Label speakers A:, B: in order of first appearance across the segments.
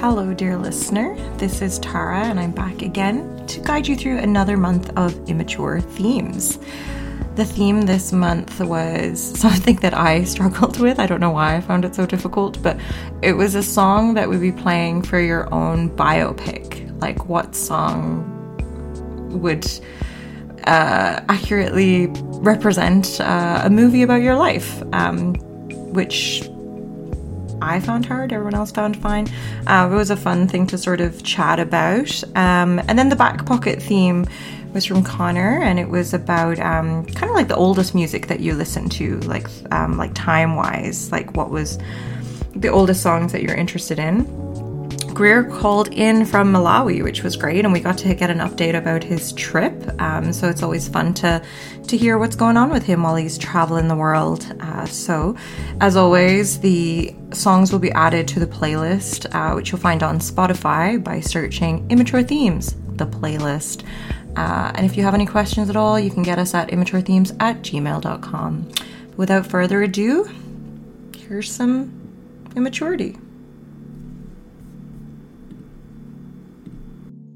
A: Hello, dear listener. This is Tara, and I'm back again to guide you through another month of immature themes. The theme this month was something that I struggled with. I don't know why I found it so difficult, but it was a song that would be playing for your own biopic. Like, what song would uh, accurately represent uh, a movie about your life? Um, which I found hard, everyone else found fine. Uh, it was a fun thing to sort of chat about. Um, and then the back pocket theme was from Connor, and it was about um, kind of like the oldest music that you listen to, like um, like time wise, like what was the oldest songs that you're interested in. Greer called in from Malawi, which was great, and we got to get an update about his trip. Um, so it's always fun to to hear what's going on with him while he's traveling the world. Uh, so, as always, the songs will be added to the playlist, uh, which you'll find on Spotify by searching "Immature Themes," the playlist. Uh, and if you have any questions at all, you can get us at immaturethemes at gmail.com. Without further ado, here's some immaturity.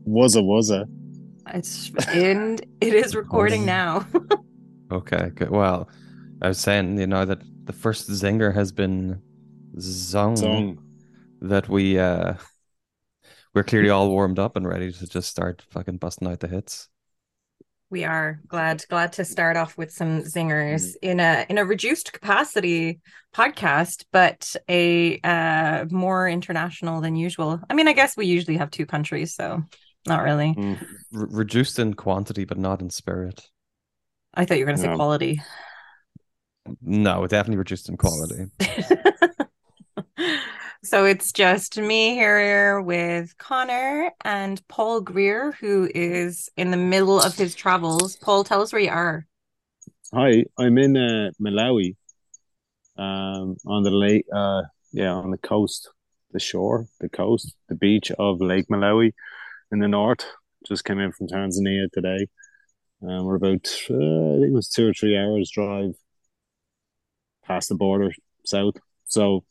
B: Was a was a.
A: It's in. It is recording now.
C: okay, good. Well, I was saying, you know, that the first zinger has been zong,
B: Zong.
C: that we uh we're clearly all warmed up and ready to just start fucking busting out the hits.
A: We are glad glad to start off with some zingers in a in a reduced capacity podcast, but a uh more international than usual. I mean, I guess we usually have two countries, so not really.
B: Mm.
C: R- reduced in quantity, but not in spirit.
A: I thought you were going to say
B: No.
A: quality.
C: No, definitely reduced in quality.
A: so it's just me here with Connor and Paul Greer, who is in the middle of his travels. Paul, tell us where you are.
B: Hi, I'm in uh, Malawi, um, on the lake, uh, yeah, on the coast, the shore, the coast, the beach of Lake Malawi in the north. Just came in from Tanzania today. Um, we're about, uh, I think it was two or three hours drive past the border south. So,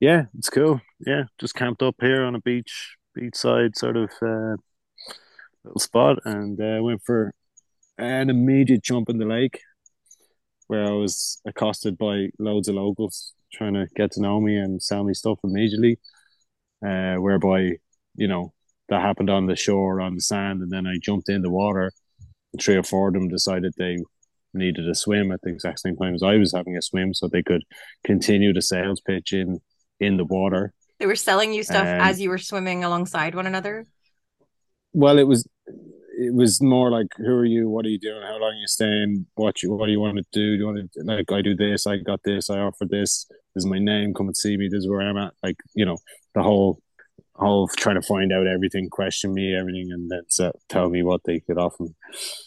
B: yeah, it's cool. Yeah, just camped up here on a beach, beachside sort of uh, little spot, and uh, went for an immediate jump in the lake where I was accosted by loads of locals trying to get to know me and sell me stuff immediately. Uh, whereby, you know, that happened on the shore on the sand, and then I jumped in the water. And three or four of them decided they needed a swim at the exact same time as I was having a swim, so they could continue the sales pitch in in the water.
A: They were selling you stuff
B: Um,
A: as you were swimming alongside one another.
B: Well, it was it was more like who are you? What are you doing? How long are you staying? What you what do you want to do? Do you want to like i do this i got this i offer this. This is my name come and see me. This is where i'm at. Like you know the whole whole trying to find out everything question me everything and then so, tell me what they could offer me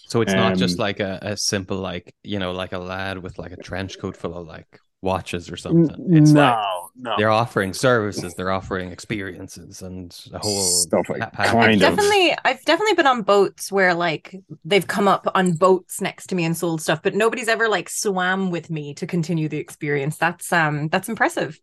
C: So it's not just
B: Um,
C: like a, a simple like you know like a lad with like a trench coat full of like watches or something. It's
B: no
C: like
B: no
C: they're offering services, they're offering experiences, and a whole
B: Stuff like
C: pa-
B: kind
C: package.
B: of.
A: Definitely, I've definitely been on boats where like they've come up on boats next to me and sold stuff, but nobody's ever like swam with me to continue the experience. That's um that's impressive.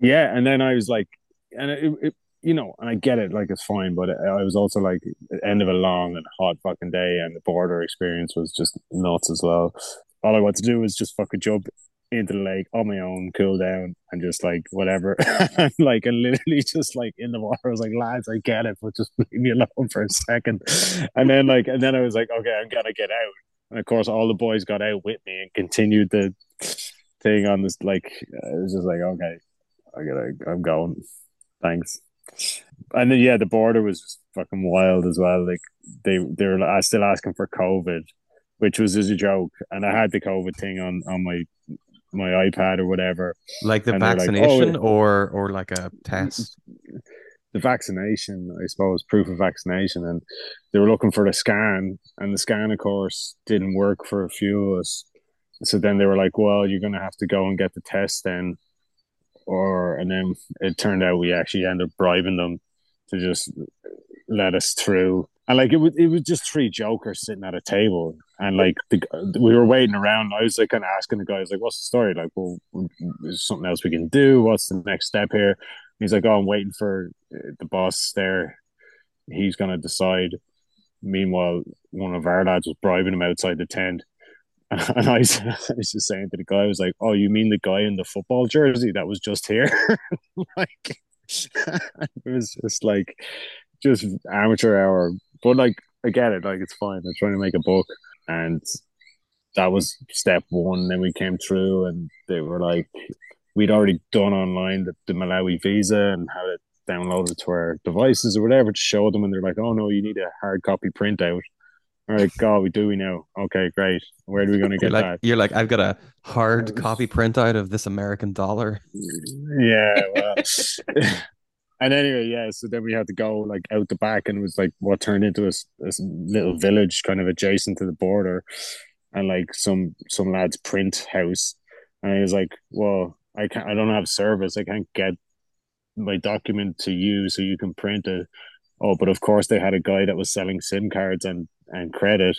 B: Yeah, and then I was like, and it, it you know, and I get it, like it's fine, but I was also like, end of a long and hot fucking day, and the border experience was just nuts as well. All I want to do was just fucking jump into the lake on my own, cool down, and just like whatever, like and literally just like in the water. I was like, lads, I get it, but just leave me alone for a second. And then like, and then I was like, okay, I'm gonna get out. And of course, all the boys got out with me and continued the thing on this. Like, uh, it was just like, okay, I gotta, I'm going. Thanks. And then yeah, the border was just fucking wild as well. Like they they were I still asking for COVID, which was as a joke, and I had the COVID thing on on my my iPad or whatever.
C: like the
B: and they're like, oh,
C: vaccination
B: "Oh,
C: or or like a test.
B: The vaccination, I suppose, proof of vaccination, and they were looking for the scan, and the scan, of course, didn't work for a few of us. So then they were like, "Well, you're gonna have to go and get the test then." Or and then it turned out we actually ended up bribing them to just let us through. And like it was, it was just three jokers sitting at a table, and like the, we were waiting around. I was like kind of asking the guys like, "What's the story?" Like, well, is something else we can do? What's the next step here? He's like, "Oh, I'm waiting for uh, the boss there. He's gonna decide." Meanwhile, one of our lads was bribing him outside the tent. And I was, I was just saying to the guy, I was like, "Oh, you mean the guy in the football jersey that was just here?" like, it was just like, just amateur hour. But like, I get it. Like, it's fine. I'm trying to make a book, and that was step one. Then we came through, and they were like, we'd already done online the, the Malawi visa and how to download it to our devices or whatever to show them, and they're like, "Oh no, you need a hard copy printout." All right, God, we do we know? Okay, great. Where are we going to
C: You're
B: get
C: like,
B: that?
C: you're like, I've got a hard copy printout of this American dollar.
B: Yeah, well. and anyway, yeah. So then we had to go like out the back, and it was like what turned into a, s- a little village, kind of adjacent to the border, and like some some lad's print house. And I was like, "Well, I can't. I don't have service. I can't get my document to you, so you can print it." Oh, but of course they had a guy that was selling SIM cards and and credit.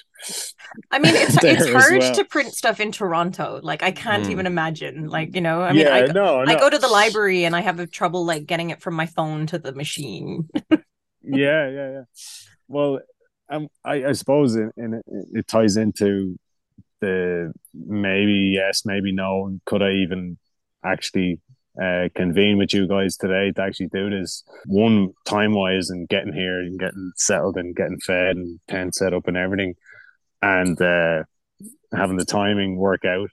A: I mean, it's it's hard
B: well.
A: to print stuff in Toronto. Like, I can't
C: Mm.
A: even imagine. Like, you know, I mean,
B: yeah,
A: I,
B: no,
A: I go to the library and I have a trouble like getting it from my phone to the machine.
B: yeah, yeah, yeah. Well, um, I, I suppose it, it ties into the maybe yes, maybe no. Could I even actually uh, convene with you guys today to actually do this? One time wise and getting here and getting settled and getting fed and tent set up and everything, and uh, having the timing work out,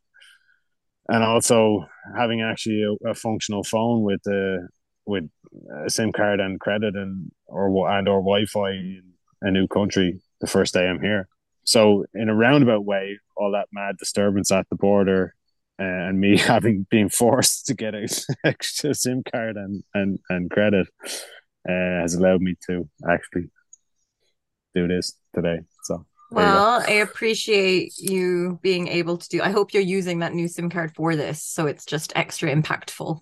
B: and also having actually a, a functional phone with the with a SIM card and credit and or and or Wi-Fi in a new country the first day I'm here. So in a roundabout way, all that mad disturbance at the border uh, and me having been forced to get an extra SIM card and and and credit uh, has allowed me to actually do this today. So there you go.
A: Well, I appreciate you being able to do. I hope you're using that new SIM card for this, so it's just extra impactful.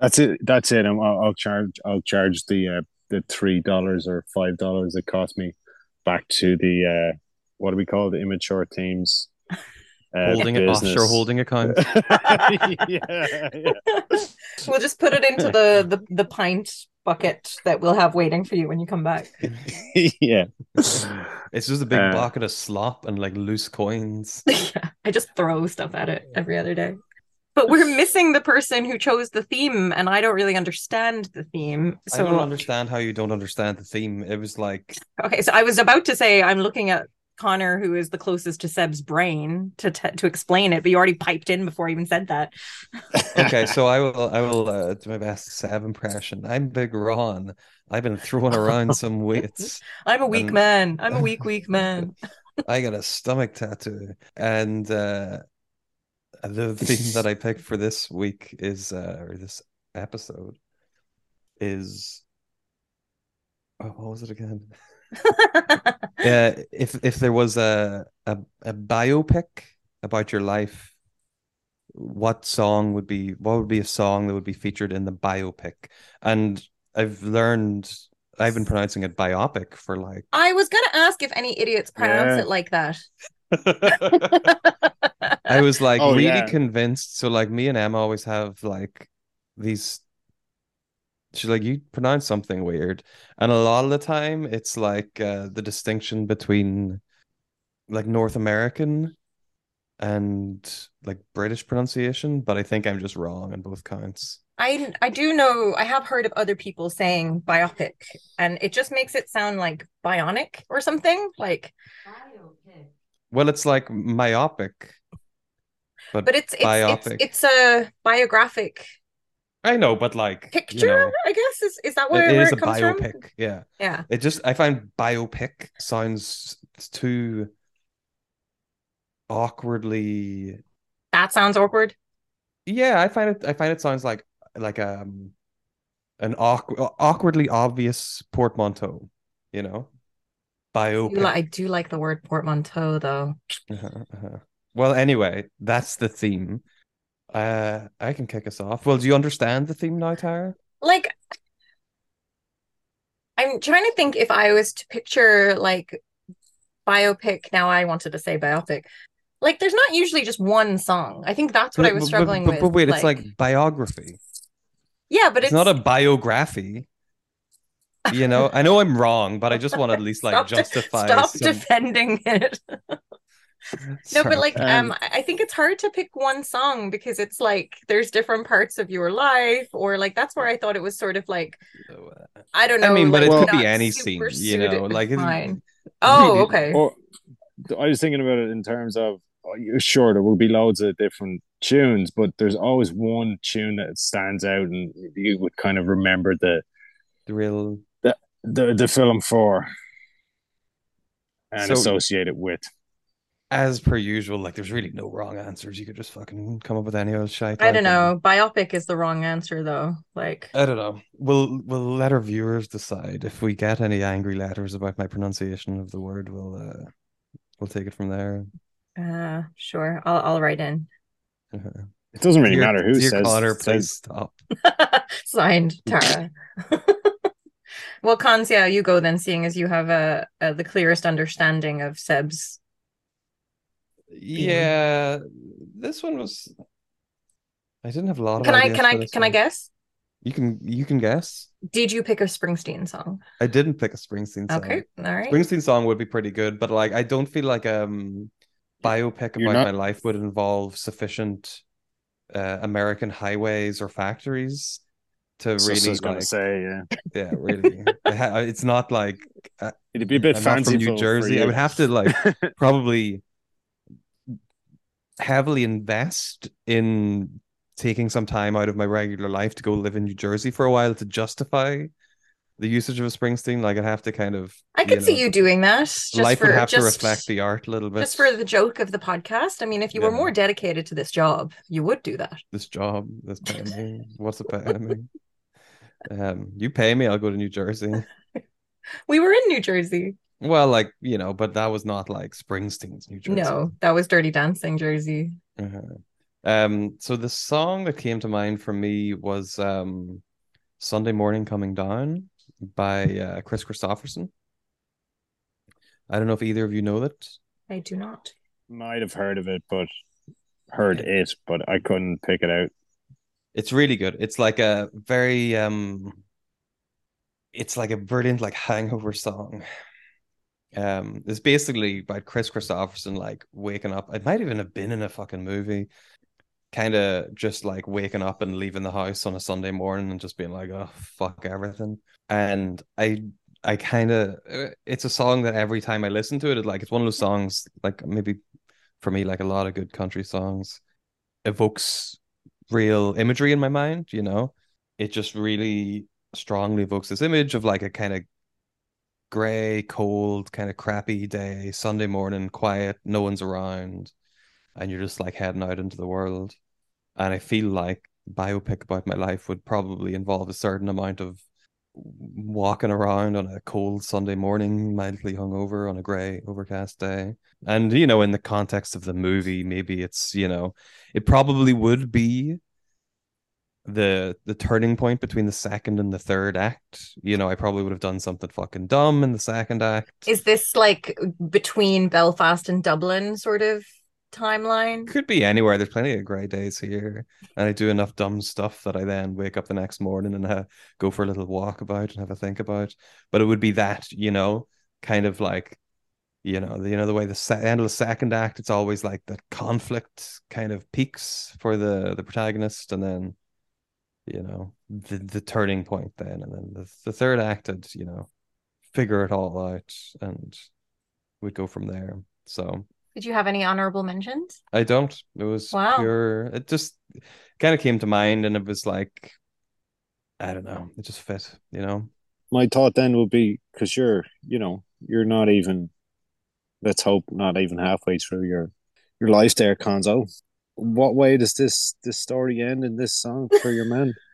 B: that's it. That's it. I'm, I'll, I'll charge. I'll charge the uh, the three dollars or five dollars it cost me back to the uh, what do we call the immature themes uh,
C: holding it
B: business.
C: offshore holding account.
B: yeah, yeah.
A: We'll just put it into the the, the pint bucket that we'll have waiting for you when you come back.
B: yeah.
C: It's just a big
B: Uh,
C: bucket of slop and like loose coins.
A: yeah, I just throw stuff at it every other day. But we're missing the person who chose the theme, and I don't really understand the theme. So...
C: I don't understand how you don't understand the theme. It was like
A: okay, so I was about to say I'm looking at Connor, who is the closest to Seb's brain, to t- to explain it, but you already piped in before I even said that.
C: okay, so I will I will uh, do my best Seb impression. I'm Big Ron. I've been throwing around some weights.
A: I'm a weak
C: Um,
A: man. I'm a weak, weak man.
C: I got a stomach tattoo, and uh, the theme that I picked for this week is uh, or this episode is oh, what was it again? Yeah, uh, if if there was a, a a biopic about your life, what song would be what would be a song that would be featured in the biopic? And I've learned I've been pronouncing it biopic for like
A: I was gonna ask if any idiots pronounce
B: Yeah.
A: it like that.
C: I was like
B: Oh,
C: really
B: yeah.
C: convinced. So like me and Emma always have like these she's like you pronounce something weird. And a lot of the time it's like uh, the distinction between like North American and like British pronunciation, but I think I'm just wrong on both counts.
A: I I do know I have heard of other people saying biopic, and it just makes it sound like bionic or something. Like,
C: Well, it's like myopic. But,
A: but it's it's
C: biopic.
A: it's, it's a biographic
C: I know, but like
A: picture.
C: you know,
A: I guess is is that where
C: it
A: where
C: is
A: it
C: a
A: comes
C: biopic.
A: from?
C: Yeah.
A: Yeah.
C: It just I find biopic sounds too awkwardly
A: That sounds awkward.
C: yeah, I find it I find it sounds like like um an awkward, awkwardly obvious portmanteau, you know?
A: I do,
C: Biopic.
A: I do like the word portmanteau though.
C: Uh-huh, uh-huh. Well, anyway, that's the theme. Uh I can kick us off. Well, do you understand the theme now, Tara?
A: Like, I'm trying to think if I was to picture like biopic. Now I wanted to say biopic. Like, there's not usually just one song. I think that's what I was
C: But- but-
A: struggling
C: but,
A: with.
C: But wait, it's like biography.
A: Yeah, but
C: It's,
A: it's,
C: not a biography. You know, I know I'm wrong, but I just want to at least like
A: Stop de-
C: justify.
A: Stop
C: some-
A: defending it. No, but like um
B: Um,
A: I think it's hard to pick one song because it's like there's different parts of your life or like that's where I thought it was sort of like I don't know.
C: I mean, but it
A: like,
C: could be any scene, you know, like it-
A: fine. Oh, okay.
B: Or I was thinking about it in terms of oh, sure there will be loads of different tunes, but there's always one tune that stands out, and you would kind of remember the
C: the real
B: the the film for and
C: So-
B: associate it with.
C: As per usual, like there's really no wrong answers. You could just fucking come up with any old shit.
A: I don't
C: and-
A: know. Biopic is the wrong answer though. Like
C: I don't know. We'll we'll let our viewers decide. If we get any angry letters about my pronunciation of the word, we'll uh we'll take it from there.
A: uh sure. I'll I'll write in.
C: Uh-huh.
B: It doesn't really
C: Dear-
B: matter who
C: dear
B: says,
C: Connor,
B: says
C: please stop.
A: Signed, Tara. well, Cons, yeah, you go then, seeing as you have a, a the clearest understanding of Seb's.
C: Yeah, this one was. I didn't have a lot of.
A: Can I can I
C: this
A: can I guess?
C: You can you can guess.
A: Did you pick a Springsteen song?
C: I didn't pick a Springsteen song.
A: Okay, all right.
C: Springsteen song would be pretty good, but like I don't feel like um biopic
B: You're
C: about
B: not-
C: my life would involve sufficient uh, American highways or factories to
B: So, so I
C: really
B: was going
C: like
B: to say, yeah,
C: yeah really it's not like uh,
B: it'd be a bit
C: I'm not
B: fancy
C: from New
B: for- for
C: Jersey. I would have to like probably heavily invest in taking some time out of my regular life to go live in New Jersey for a while to justify the usage of a Springsteen. Like I'd have to kind of
A: I could see you doing that. Just
C: life
A: for,
C: would have
A: just,
C: to reflect the art a little bit.
A: just for the joke of the podcast. I mean, if you were more dedicated to this job, you would do that.
C: this job this paying me. What's it paying me? Um, you pay me, I'll go to New Jersey.
A: We were in New Jersey.
C: Well, like you know, but that was not like Springsteen's New Jersey.
A: No, that was Dirty Dancing Jersey.
C: Uh-huh. Um, so the song that came to mind for me was um Sunday Morning Coming Down by uh, Kris Kristofferson. I don't know if either of you know that.
A: I do not.
B: Might have heard of it, but heard it, but I couldn't pick it out.
C: It's really good. It's like a very um it's like a brilliant like hangover song. Um it's basically about Kris Kristofferson like waking up. It might even have been in a fucking movie. Kind of just like waking up and leaving the house on a Sunday morning and just being like, oh fuck everything. And I I kind of it's a song that every time I listen to it, it like it's one of those songs like maybe for me like a lot of good country songs evokes real imagery in my mind, you know. It just really strongly evokes this image of like a kind of gray, cold, kind of crappy day, Sunday morning, quiet, no one's around, and you're just like heading out into the world. And I feel like biopic about my life would probably involve a certain amount of walking around on a cold Sunday morning, mildly hungover on a grey, overcast day. And you know, in the context of the movie, maybe it's you know, it probably would be the the turning point between the second and the third act. You know, I probably would have done something fucking dumb in the second act.
A: Is this like between Belfast and Dublin sort of timeline?
C: Could be anywhere. There's plenty of grey days here, and I do enough dumb stuff that I then wake up the next morning and uh, go for a little walk about and have a think about. But it would be that, you know, kind of like, you know, the, you know the way the se- end of the second act, it's always like the conflict kind of peaks for the the protagonist, and then, you know, the the turning point then, and then the the third act, would, you know, figure it all out, and we'd go from there. So.
A: Did you have any honorable mentions?
C: I don't. It was
A: Wow.
C: pure. It just kind of came to mind, and it was like, I don't know. It just fit, you know.
B: My thought then would be because you're, you know, you're not even. Let's hope not even halfway through your your life there, Conzo. What way does this this story end in this song for your man?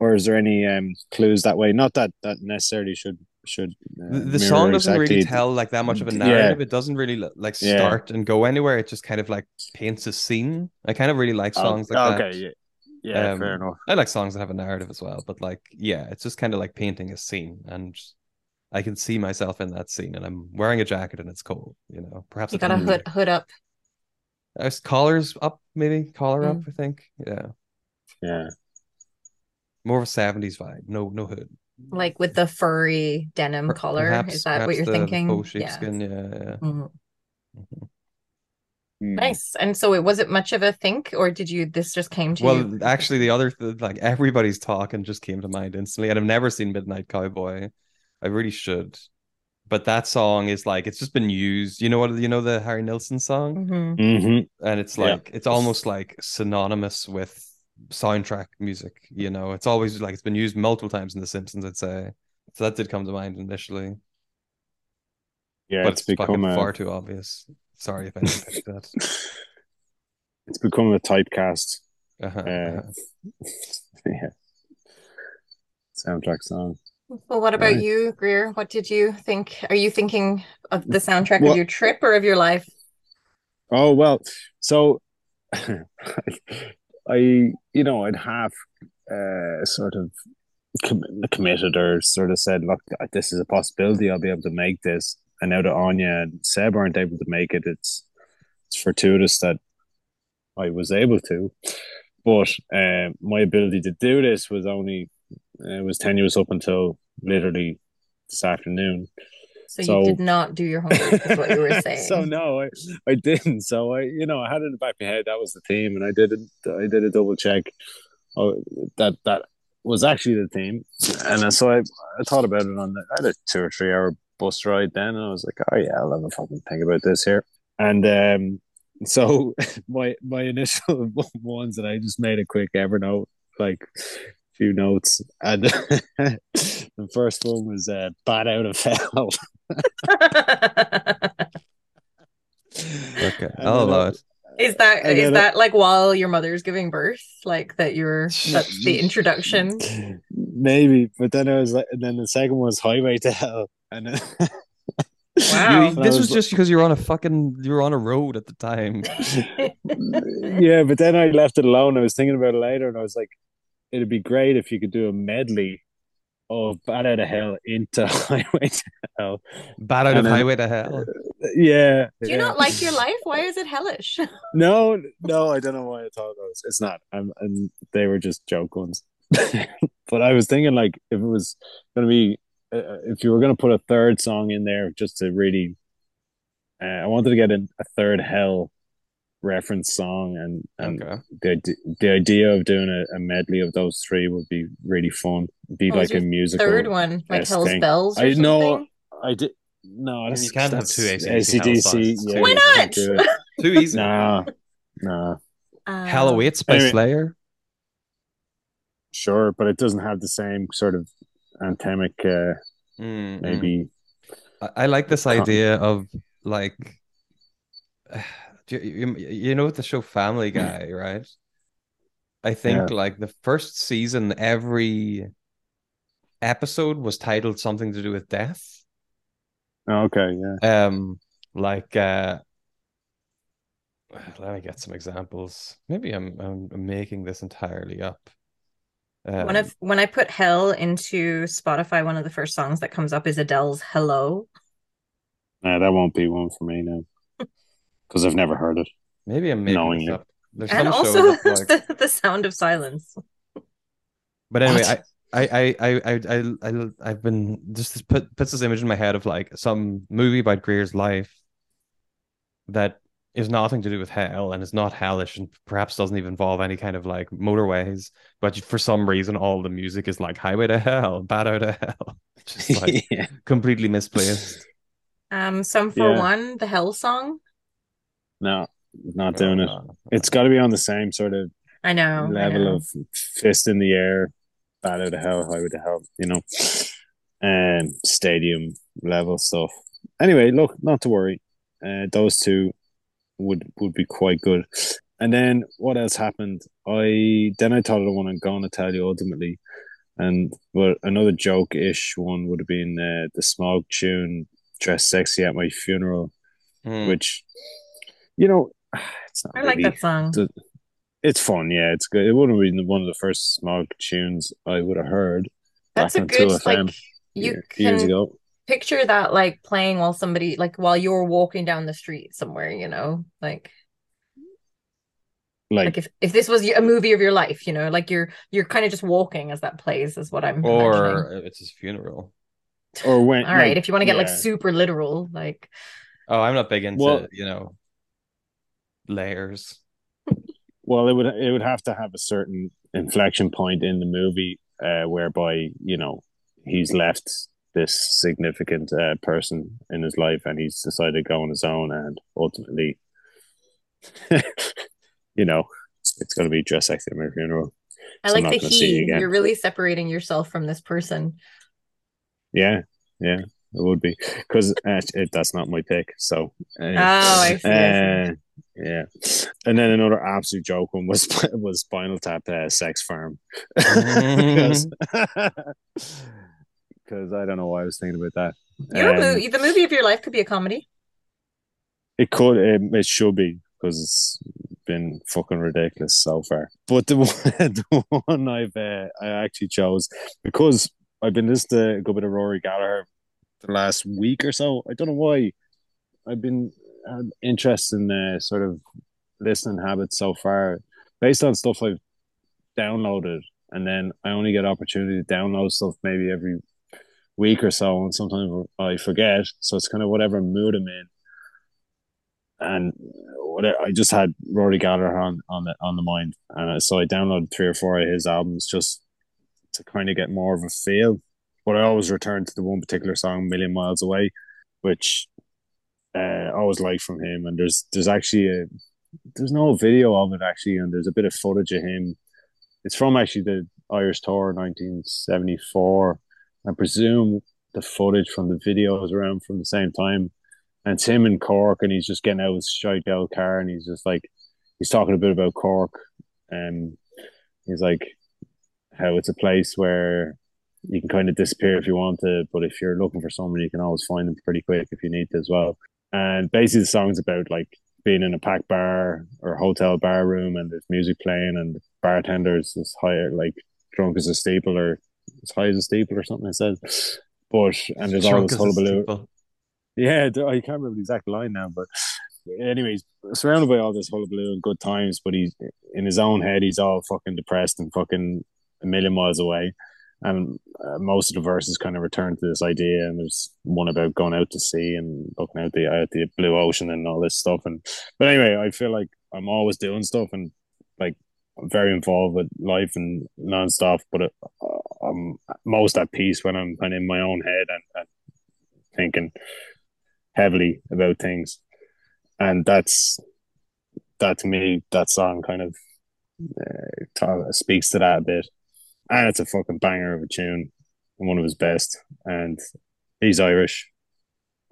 B: Or is there any um clues that way? Not that that necessarily should should. Uh,
C: The, the song doesn't really tell like that much of a
B: Yeah.
C: narrative. It doesn't really like
B: Yeah.
C: start and go anywhere. It just kind of like paints a scene. I kind of really like
B: Oh,
C: songs like that.
B: okay, yeah, yeah,
C: Um,
B: fair enough.
C: I like songs that have a narrative as well, but like, yeah, it's just kind of like painting a scene, and I can see myself in that scene, and I'm wearing a jacket and it's cold. You know, perhaps
A: You got a
C: only-
A: hood hood up.
C: Uh, collars up, maybe collar
A: Mm.
C: up. I think, yeah.
B: Yeah.
C: more of a seventies vibe. No, no hood.
A: Like with the furry denim
C: Per-
A: collar.
C: perhaps-
A: Is that what you're
C: the
A: thinking?
C: faux
A: Yeah.
C: sheepskin, yeah, yeah.
A: Mhm.
C: Mhm.
B: Hmm.
A: Nice. And so it was it much of a think, or did you this just came to
C: Well,
A: you?
C: Well, actually, the other like everybody's talking just came to mind instantly, and I've never seen Midnight Cowboy. I really should, but that song is like it's just been used. You know what? You know the Harry Nilsson song,
A: Mhm.
B: Mm-hmm.
C: and it's
B: Yeah.
C: like it's almost like synonymous with soundtrack music. You know, it's always like it's been used multiple times in The Simpsons. I'd say so. That did come to mind initially,
B: Yeah,
C: but
B: it's,
C: it's,
B: become a
C: far too obvious. Sorry if I didn't pick that.
B: it's become a typecast.
C: Uh-huh,
B: Uh,
C: uh-huh.
B: yeah, soundtrack song.
A: Well, what about
B: Right.
A: you, Greer? What did you think? Are you thinking of the soundtrack
B: Well-
A: of your trip or of your life?
B: Oh well, so I, you know, I'd half uh, sort of com- committed or sort of said, "Look, this is a possibility. I'll be able to make this." And now that Anya and Seb aren't able to make it, it's it's fortuitous that I was able to. But uh, my ability to do this was only uh, was tenuous up until literally this afternoon.
A: So,
B: So-
A: you did not do your homework, is what you were saying.
B: so no, I, I didn't. So I, you know, I had it in the back of my head that was the theme, and I did it. I did a double check. Oh, that that was actually the theme, and so I, I thought about it on the. I had a two or three hour bus ride then, and I was like, oh yeah, I'll have a fucking think about this here. And um, so my my initial ones that I just made a quick Evernote, like few notes, and the first one was uh, "Bat Out of Hell."
C: Okay,
B: And
C: I'll
B: then
C: allow
B: I-
C: it.
A: Is that
B: And
A: is
B: then-
A: that like while your mother's giving birth? Like that you're that's the introduction.
B: Maybe, but then I was like, and then the second one was Highway to Hell, and then,
A: Wow.
C: You-
B: And
C: this
B: was
C: was just because you're on a fucking you're on a road at the time.
B: yeah, but then I left it alone. I was thinking about it later, and I was like, it'd be great if you could do a medley of Bat Out of Hell into Highway to Hell.
C: Bad out
B: And
C: of
B: then-
C: highway to hell.
B: Yeah.
A: Do you
B: yeah.
A: not like your life? Why is it hellish?
B: No, no, I don't know why I thought that was. It's not. I'm, and they were just joke ones. but I was thinking, like, if it was going to be, uh, if you were going to put a third song in there, just to really, uh, I wanted to get in a third Hell reference song, and and
C: Okay.
B: the the idea of doing a, a medley of those three would be really fun. Be
A: What was
B: like a musical.
A: Third one, like Hell's
B: thing.
A: Bells. Or
B: I know.
A: something?
B: I did. No, that's,
C: you can't have two AC/DC Hell
B: AC/DC,
C: songs.
B: Yeah,
A: Why not?
B: can't do it.
C: Too easy.
B: Nah, nah.
A: Um,
C: Hell awaits by
B: Anyway.
C: Slayer.
B: Sure, but it doesn't have the same sort of anthemic, uh,
C: Mm, mm.
B: maybe.
C: I, I like this
B: Huh.
C: idea of like, do you, you, you know the show Family Guy, right? I think
B: Yeah.
C: like the first season, every episode was titled something to do with death.
B: Oh, okay, yeah.
C: Um, like uh, let me get some examples. Maybe I'm I'm, I'm making this entirely up.
A: One
C: Um,
A: of when I put Hell into Spotify, one of the first songs that comes up is Adele's "Hello."
B: Nah, that won't be one for me now because I've never heard it.
C: maybe I'm making
B: knowing
C: this
B: it.
C: up. There's
A: and
C: some
A: also
C: show like
A: the, the sound of silence.
C: But anyway,
B: What?
C: I, I, I, I, I, I, I've been just this put puts this image in my head of like some movie about Greer's life that is nothing to do with hell and is not hellish and perhaps doesn't even involve any kind of like motorways. But for some reason, all the music is like Highway to Hell, Bat Out of Hell, just like
B: yeah.
C: completely misplaced.
A: Um, some for
B: Yeah.
A: one, the Hell song.
B: No, not doing it.
C: no, no.
B: It's got to be on the same sort of
A: I know. I
B: level
A: know.
B: of fist in the air, bat out of hell, highway to hell, you know, and stadium level stuff. Anyway, look, not to worry. Uh, those two would would be quite good. And then what else happened? I then I thought of the one I'm going to tell you ultimately, and well, another joke ish one would have been uh, the Smog tune "Dress Sexy at My Funeral,"
C: Hmm.
B: which you know, it's not
A: I like that song.
B: the- it's fun, yeah. It's good. It would have been one of the first Smog tunes I would have heard
A: That's a
B: back on
A: good
B: 2FM
A: like you
B: year- years
A: can
B: ago.
A: picture that like playing while somebody like while you're walking down the street somewhere, you know, like
B: Like,
A: Like if, if this was a movie of your life, you know, like you're you're kind of just walking as that plays, is what I'm imagining.
C: Or it's his funeral.
B: or when
A: All right,
B: like,
A: if you want to get like super literal, like
C: Oh, I'm not big into
B: Well-
C: you know layers.
B: Well, it would it would have to have a certain inflection point in the movie uh, whereby you know he's left this significant uh, person in his life and he's decided to go on his own and ultimately, you know, it's going to be just like my funeral.
A: I
B: So
A: like the
B: not you
A: he. You're really separating yourself from this person.
B: Yeah, yeah, it would be because uh, it, that's not my pick. So, uh,
A: Oh, I see, I
B: uh, yeah, and then another absolute joke one was was Spinal Tap uh, Sex Farm because because I don't know why I was thinking about that.
A: Your
B: Um,
A: mo- the movie of your life could be a comedy.
B: It could, it, it should be because it's been fucking ridiculous so far. But the one, the one I've uh, I actually chose because I've been listening to a good bit of Rory Gallagher the last week or so. I don't know why. I've been uh, interested in uh, sort of listening habits so far, based on stuff I've downloaded, and then I only get opportunity to download stuff maybe every week or so, and sometimes I forget. So it's kind of whatever mood I'm in and what I I just had Rory Gallagher on on the on the mind, and uh, so I downloaded three or four of his albums just to kind of get more of a feel. But I always return to the one particular song, "Million Miles Away," which uh, I always like from him. And there's there's actually a there's no video of it actually, and there's a bit of footage of him. It's from actually the Irish tour, 1974. I presume the footage from the video is around from the same time and it's him in Cork, and he's just getting out of his shite old car, and he's just like, he's talking a bit about Cork, and he's like, how it's a place where you can kind of disappear if you want to, but if you're looking for someone, you can always find them pretty quick if you need to as well. And basically, the song's about like being in a packed bar or hotel bar room, and there's music playing, and the bartender's is high, like drunk as a steeple, or as high as a steeple, or something. It says, but and there's all
C: Drunk
B: this hullabaloo. Yeah, I can't remember the exact line now, but anyways, surrounded by all this hullabaloo and good times, but he's in his own head, he's all fucking depressed and fucking a million miles away. And uh, most of the verses kind of return to this idea, and there's one about going out to sea and looking out the out the blue ocean and all this stuff. And but anyway, I feel like I'm always doing stuff and like I'm very involved with life and nonstop. But uh, I'm most at peace when I'm kind of in my own head and, and thinking heavily about things and that's that to me that song kind of uh, speaks to that a bit and it's a fucking banger of a tune and one of his best and he's irish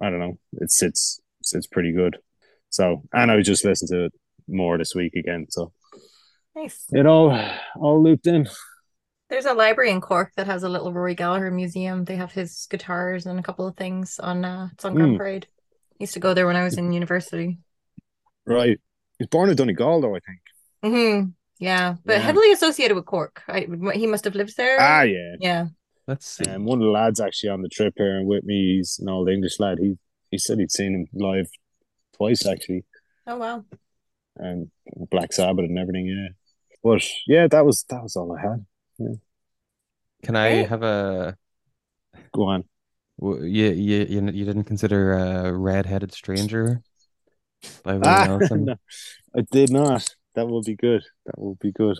B: i don't know it sits sits pretty good so and i just listened to it more this week again so
A: Nice.
B: it all all looped in
A: There's a library in Cork that has a little Rory Gallagher museum. They have his guitars and a couple of things on uh it's on Grand
B: Mm.
A: Parade. Used to go there when I was in university.
B: right he's born in donegal though i think
A: hmm Yeah, but
B: Yeah.
A: heavily associated with Cork. I, he must have lived there.
B: ah yeah
A: Yeah.
C: Let's see.
B: And one of the lads actually on the trip here and with me, he's an old English lad. He he said he'd seen him live twice actually,
A: Oh wow.
B: and Black Sabbath and everything. Yeah, but yeah, that was that was all I had.
C: Can I
A: Great.
C: have a?
B: Go on.
C: w- You you you, you didn't consider a "Red-Headed Stranger" by Willie
B: Ah,
C: Nelson?
B: no, I did not. That will be good. That will be good.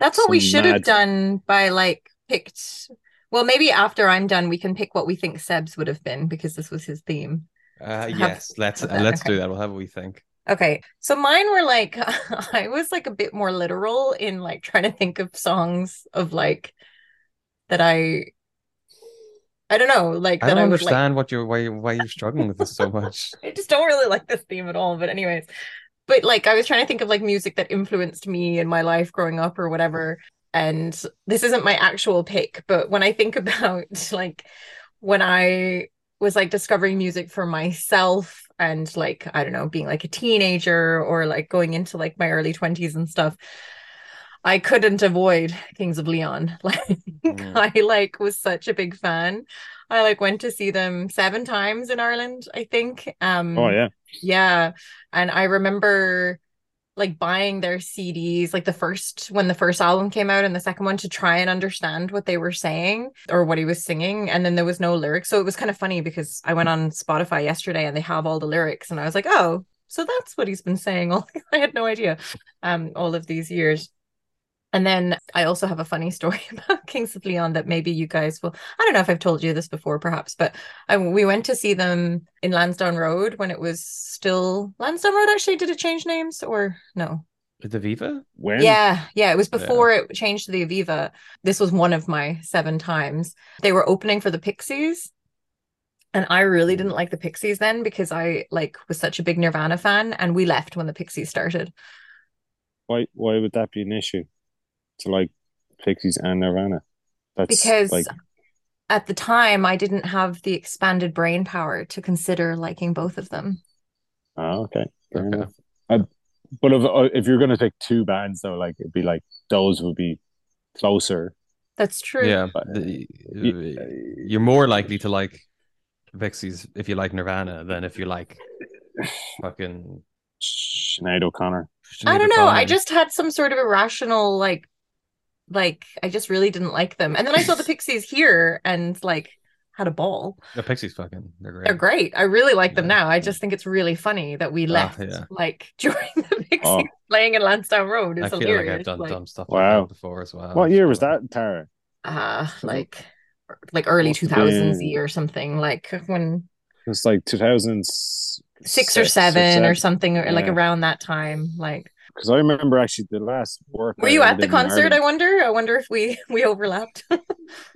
A: That's what we
B: Some
A: should have done by like picked. Well, maybe after I'm done, we can pick what we think Seb's would have been because this was his theme.
C: Uh,
A: Have-
C: yes, let's uh, let's
A: okay.
C: do that. We'll have what we think.
A: Okay, so mine were like I was like a bit more literal in like trying to think of songs of like that I I don't know, like
C: I
A: that
C: don't
A: I would like
C: understand what you're why you- why you're struggling with this so much.
A: I just don't really like this theme at all, but anyways. But like I was trying to think of like music that influenced me in my life growing up or whatever. And this isn't my actual pick, but when I think about like when I was like discovering music for myself and like I don't know, being like a teenager or like going into like my early 20s and stuff, I couldn't avoid Kings of Leon. Like
C: Mm.
A: I like was such a big fan. I like went to see them seven times in Ireland, I think. Um
B: Oh yeah,
A: yeah. And I remember like buying their CDs, like the first when the first album came out and the second one to try and understand what they were saying or what he was singing. And then there was no lyrics. So it was kind of funny because I went on Spotify yesterday and they have all the lyrics and I was like, oh, so that's what he's been saying. All I had no idea. Um, all of these years. And then I also have a funny story about Kings of Leon that maybe you guys will. I don't know if I've told you this before, perhaps, but I, we went to see them in Lansdowne Road when it was still Lansdowne Road. Actually, did it change names or no?
C: The Viva?
B: When?
A: Yeah, yeah. It was before it changed to the Aviva. This was one of my seven times. They were opening for the Pixies. And I really hmm. didn't like the Pixies then because I like was such a big Nirvana fan and we left when the Pixies started.
B: Why? Why would that be an issue? To like Pixies and Nirvana. That's
A: Because
B: like
A: at the time I didn't have the expanded brain power to consider liking both of them.
B: oh, okay. Fair
C: Okay.
B: enough. I, but if uh, if you're gonna take two bands though, like it'd be like those would be closer.
A: That's true.
C: Yeah.
B: But-
C: the- uh,
B: Y- uh,
C: you're more likely to like Pixies if you like Nirvana than if you like fucking
B: Sinead O'Connor.
A: I don't know. I just had some sort of irrational like like I just really didn't like them. And then I saw the Pixies here and like had a ball.
C: the Pixies fucking they're great.
A: They're great. I really like them now. I just think it's really funny that we
C: Ah,
A: left
C: yeah.
A: like during the Pixies
B: Oh.
A: playing in Lansdowne Road.
C: I
A: It's
C: feel like
A: hilarious.
C: I've done
A: like,
C: dumb stuff
B: Wow.
C: like that before as well.
B: What year was that, Tara?
A: uh like like early two thousands two
B: been-
A: or something. Like when
B: It was like 2006
A: six or seven or something or like
B: Yeah.
A: around that time. Like
B: Because I remember actually the last work.
A: were
B: I
A: you at the concert? I wonder. I wonder if we we overlapped.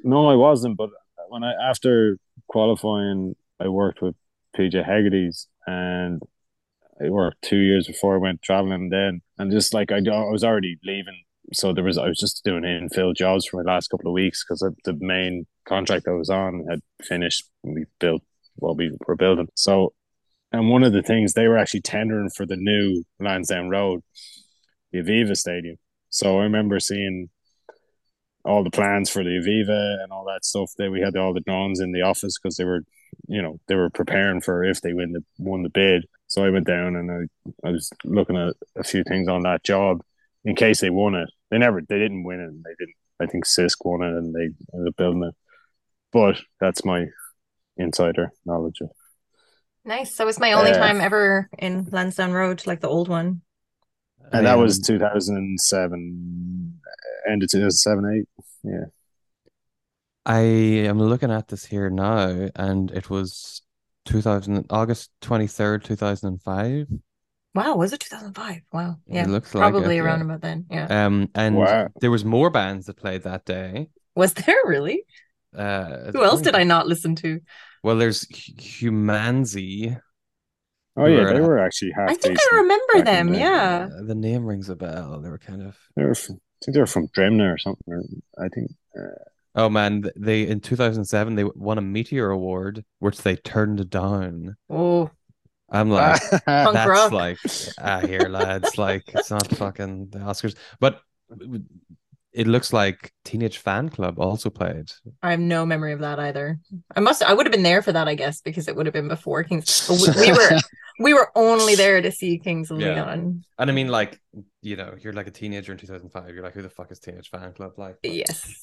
B: No, I wasn't. But when I after qualifying, I worked with PJ Hegarty's, and I worked two years before I went traveling. Then and just like I, I was already leaving, so there was I was just doing infill jobs for my last couple of weeks because the main contract I was on had finished. We built what we were building. So, and one of the things they were actually tendering for the new Lansdowne Road, the Aviva Stadium. So I remember seeing all the plans for the Aviva and all that stuff. That we had all the drawings in the office because they were, you know, they were preparing for if they win the won the bid. So I went down and I, I was looking at a few things on that job in case they won it. They never, they didn't win it. They didn't. I think Sisk won it and they ended up building it. But that's my insider knowledge. Of.
A: Nice. That was my only
B: Uh,
A: time ever in Lansdowne Road, like the old one.
B: And that was
C: Um,
B: 2007, end of 2007, 8. Yeah.
C: I am looking at this here now, and it was 2000 August 23rd, 2005.
A: Wow, was it 2005? Wow. Yeah.
C: It
A: Yeah.
C: looks like
A: Probably
C: it,
A: around
C: yeah.
A: about then. Yeah.
C: Um, and
B: Wow.
C: there was more bands that played that day.
A: Was there really?
C: Uh,
A: Who else did I not listen to?
C: Well, there's Hu- Humanzi.
B: Oh, yeah.
C: Were-
B: They were actually half
A: I think I remember them.
B: the.
A: Yeah.
C: Uh, the name rings a bell. They were kind of.
B: They were from, I think they were from Drimnagh or something. Or I think. Uh,
C: Oh man, they in 2007 they won a Meteor Award, which they turned down.
A: Oh,
C: I'm like, that's
A: rock.
C: like, ah, here, lads, like it's not fucking the Oscars, but it looks like Teenage Fanclub also played.
A: I have no memory of that either. I must. I would have been there for that, I guess, because it would have been before Kings. We, we were. We were only there to see Kings of
C: Yeah.
A: Leon.
C: And I mean, like, you know, you're like a teenager in 2005. You're like, who the fuck is Teenage Fanclub? Like, but,
A: Yes.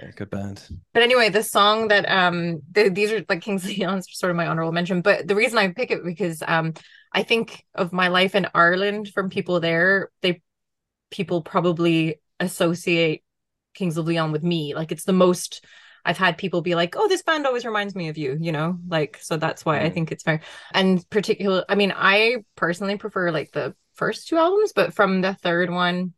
C: yeah, good band.
A: But anyway, the song that um the, these are like Kings of Leon's sort of my honorable mention. But the reason I pick it because um I think of my life in Ireland from people there, they people probably associate Kings of Leon with me. Like it's the most I've had people be like, "Oh, this band always reminds me of you," you know? Like so that's why I
B: Mm.
A: think it's fair. And particular I mean, I personally prefer like the first two albums, but from the third one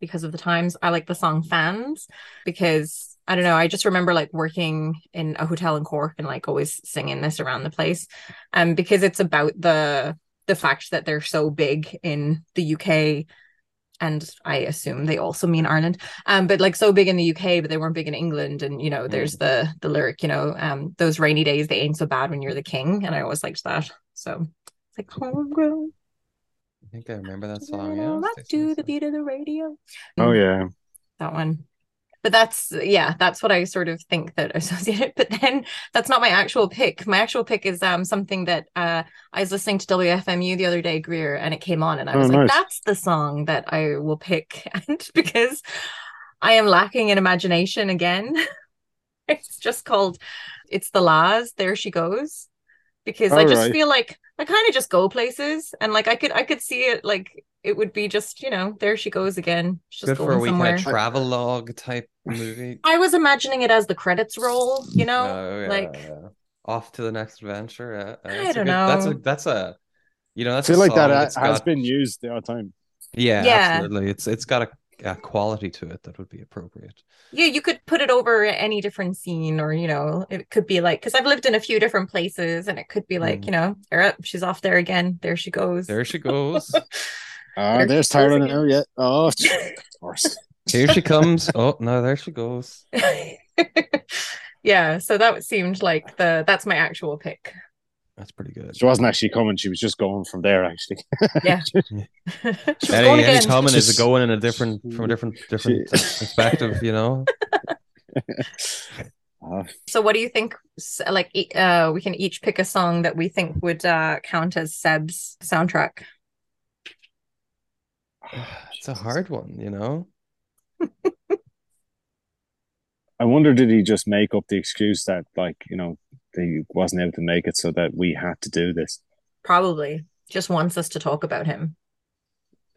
A: because of the times, I like the song Fans because I don't know, I just remember like working in a hotel in Cork and like always singing this around the place. Um because it's about the the fact that they're so big in the UK and I assume they also mean Ireland. Um but like so big in the UK but they weren't big in England and you know there's the the lyric, you know, um those rainy days they ain't so bad when you're the king and I always liked that. So it's like homegrown.
C: I think I remember that song. Yeah,
A: Rock
C: Station
A: to the beat of the radio.
B: oh,
A: Mm,
B: yeah.
A: That one. But that's yeah that's what i sort of think that associated but then that's not my actual pick my actual pick is um something that uh i was listening to wfmu the other day greer and it came on and i was
B: Oh,
A: like
B: nice.
A: that's the song that i will pick and because i am lacking in imagination again it's just called it's the La's there she goes because i just
B: right.
A: feel like i kind of just go places and like i could i could see it like it would be just you know there she goes again She's
C: Good
A: just
C: for a
A: going somewhere
C: kind of travel log type movie.
A: I was imagining it as the credits roll, you know,
C: Oh, yeah,
A: like
C: yeah. off to the next adventure. Yeah, yeah,
A: I
C: that's a
A: don't
C: good- That's a that's a you know
B: I feel
C: a
B: like that
C: song
B: ha-
C: that's
B: has
C: got-
B: been used the other time.
C: Yeah,
A: Yeah.
C: absolutely. It's it's got a, a quality to it that would be appropriate.
A: yeah, you could put it over any different scene, or you know, it could be like because I've lived in a few different places, and it could be like
C: Mm.
A: you know, there up, she's off there again, there she goes.
C: There she goes.
B: Ah,
A: There
B: there's
A: she goes
B: Tara
A: again.
B: now, yeah. Oh, of course.
C: Here she comes. Oh no, there she goes.
A: yeah, so that seemed like the that's my actual pick.
C: That's pretty good.
B: She wasn't actually coming. She was just going from there, actually.
A: Yeah, she was
C: Any,
A: going
C: any
A: again.
C: coming is
B: Just-
C: going in a different from a different different perspective, you know.
B: Ah,
A: So, what do you think? Like, uh, we can each pick a song that we think would uh count as Seb's soundtrack.
C: It's a hard one, you know.
B: I wonder, did he just make up the excuse that, like, you know, he wasn't able to make it so that we had to do this?
A: Probably just wants us to talk about him.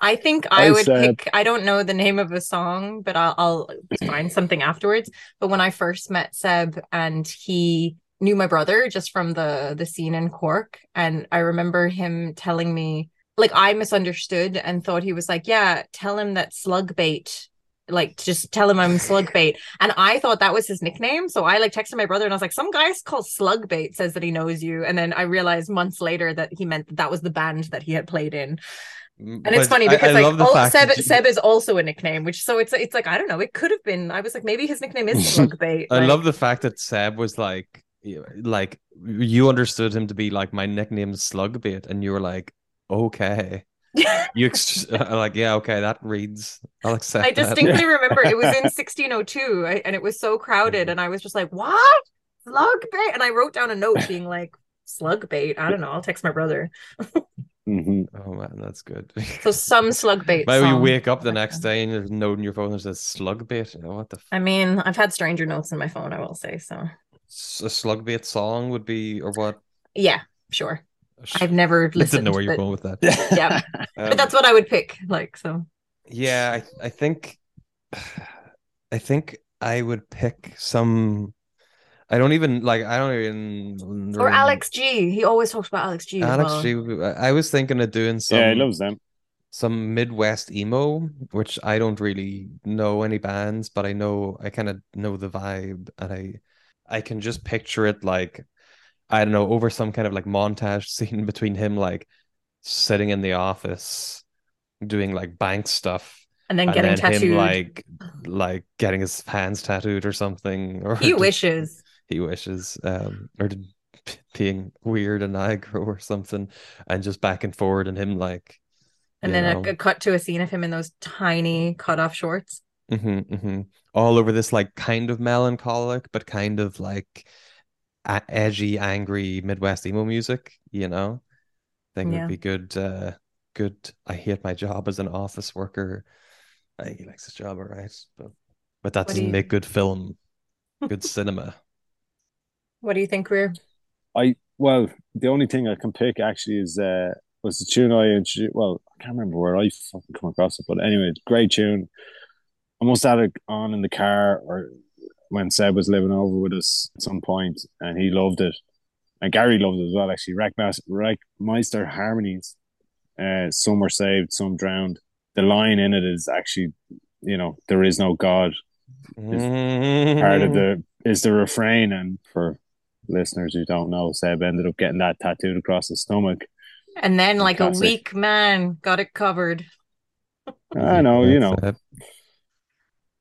A: I think I would pick. I don't know the name of a song, but I'll, I'll find something afterwards. But when I first met Seb, and he knew my brother just from the the scene in Cork, and I remember him telling me, like, I misunderstood and thought he was like, "Yeah, tell him that slug bait." Like just tell him I'm slug bait, and I thought that was his nickname. So I like texted my brother, and I was like, "Some guy's called slug bait says that he knows you," and then I realized months later that he meant that, that was the band that he had played in. Mm, and it's funny because like oh, Seb, Seb is also a nickname, which so it's it's like I don't know, it could have been. I was like maybe his nickname is Slugbait.
C: I
A: like-
C: love the fact that Seb was like, like you understood him to be like my nickname is Slugbait, and you were like, okay, you ex- like yeah, okay, that reads. I'll accept
A: I
C: that.
A: distinctly remember it was in 1602 I- and it was so crowded, and I was just like, what slug bait? And I wrote down a note being like slug bait. I don't know. I'll text my brother.
B: hmm
C: Oh man, that's good.
A: So some slug bait.
C: Maybe you wake up the next day and there's a note in your phone that says Slugbait. You know, what the f-
A: I mean, I've had stranger notes in my phone. I will say so.
C: s- a Slugbait song would be or what?
A: Yeah, sure. I've never listened.
C: I didn't know where you're going with that.
A: Yeah,
C: Um,
A: but that's what I would pick. Like so.
C: Yeah, I I think I think I would pick some I don't even like I don't even
A: Or Alex G. He always talks about Alex G. as
C: Alex
A: well.
C: G I was thinking of doing some
B: yeah, he loves them.
C: some Midwest emo, which I don't really know any bands, but I know I kind of know the vibe and I I can just picture it like I don't know over some kind of like montage scene between him like sitting in the office doing like bank stuff
A: and then
C: and
A: getting
C: then
A: tattooed.
C: him like like getting his hands tattooed or something or
A: he wishes.
C: he wishes um or being weird and aggro or something and just back and forward and him like
A: And then a, a cut to a scene of him in those tiny cut off shorts.
C: mhm, mhm. all over this like kind of melancholic but kind of like edgy angry midwest emo music you know I think
A: Yeah.
C: would be good uh good i hate my job as an office worker I think he likes his job all right but but that
A: What
C: doesn't
A: you-
C: make good film good cinema
A: What do you think, Greer?
B: I well, the only thing I can pick actually is uh was the tune I introduced. Well, I can't remember where I fucking come across it, but anyway, great tune. I must have had it on in the car or when Seb was living over with us at some point, and he loved it, and Gary loved it as well. Actually, Wrekmeister harmonies. Uh, some were saved, some drowned. The line in it is actually, you know, there is no God. part of the is the refrain and for listeners who don't know seb ended up getting that tattooed across his stomach
A: And then, like
B: Classic.
A: a weak man, got it covered.
B: i know you know
C: That's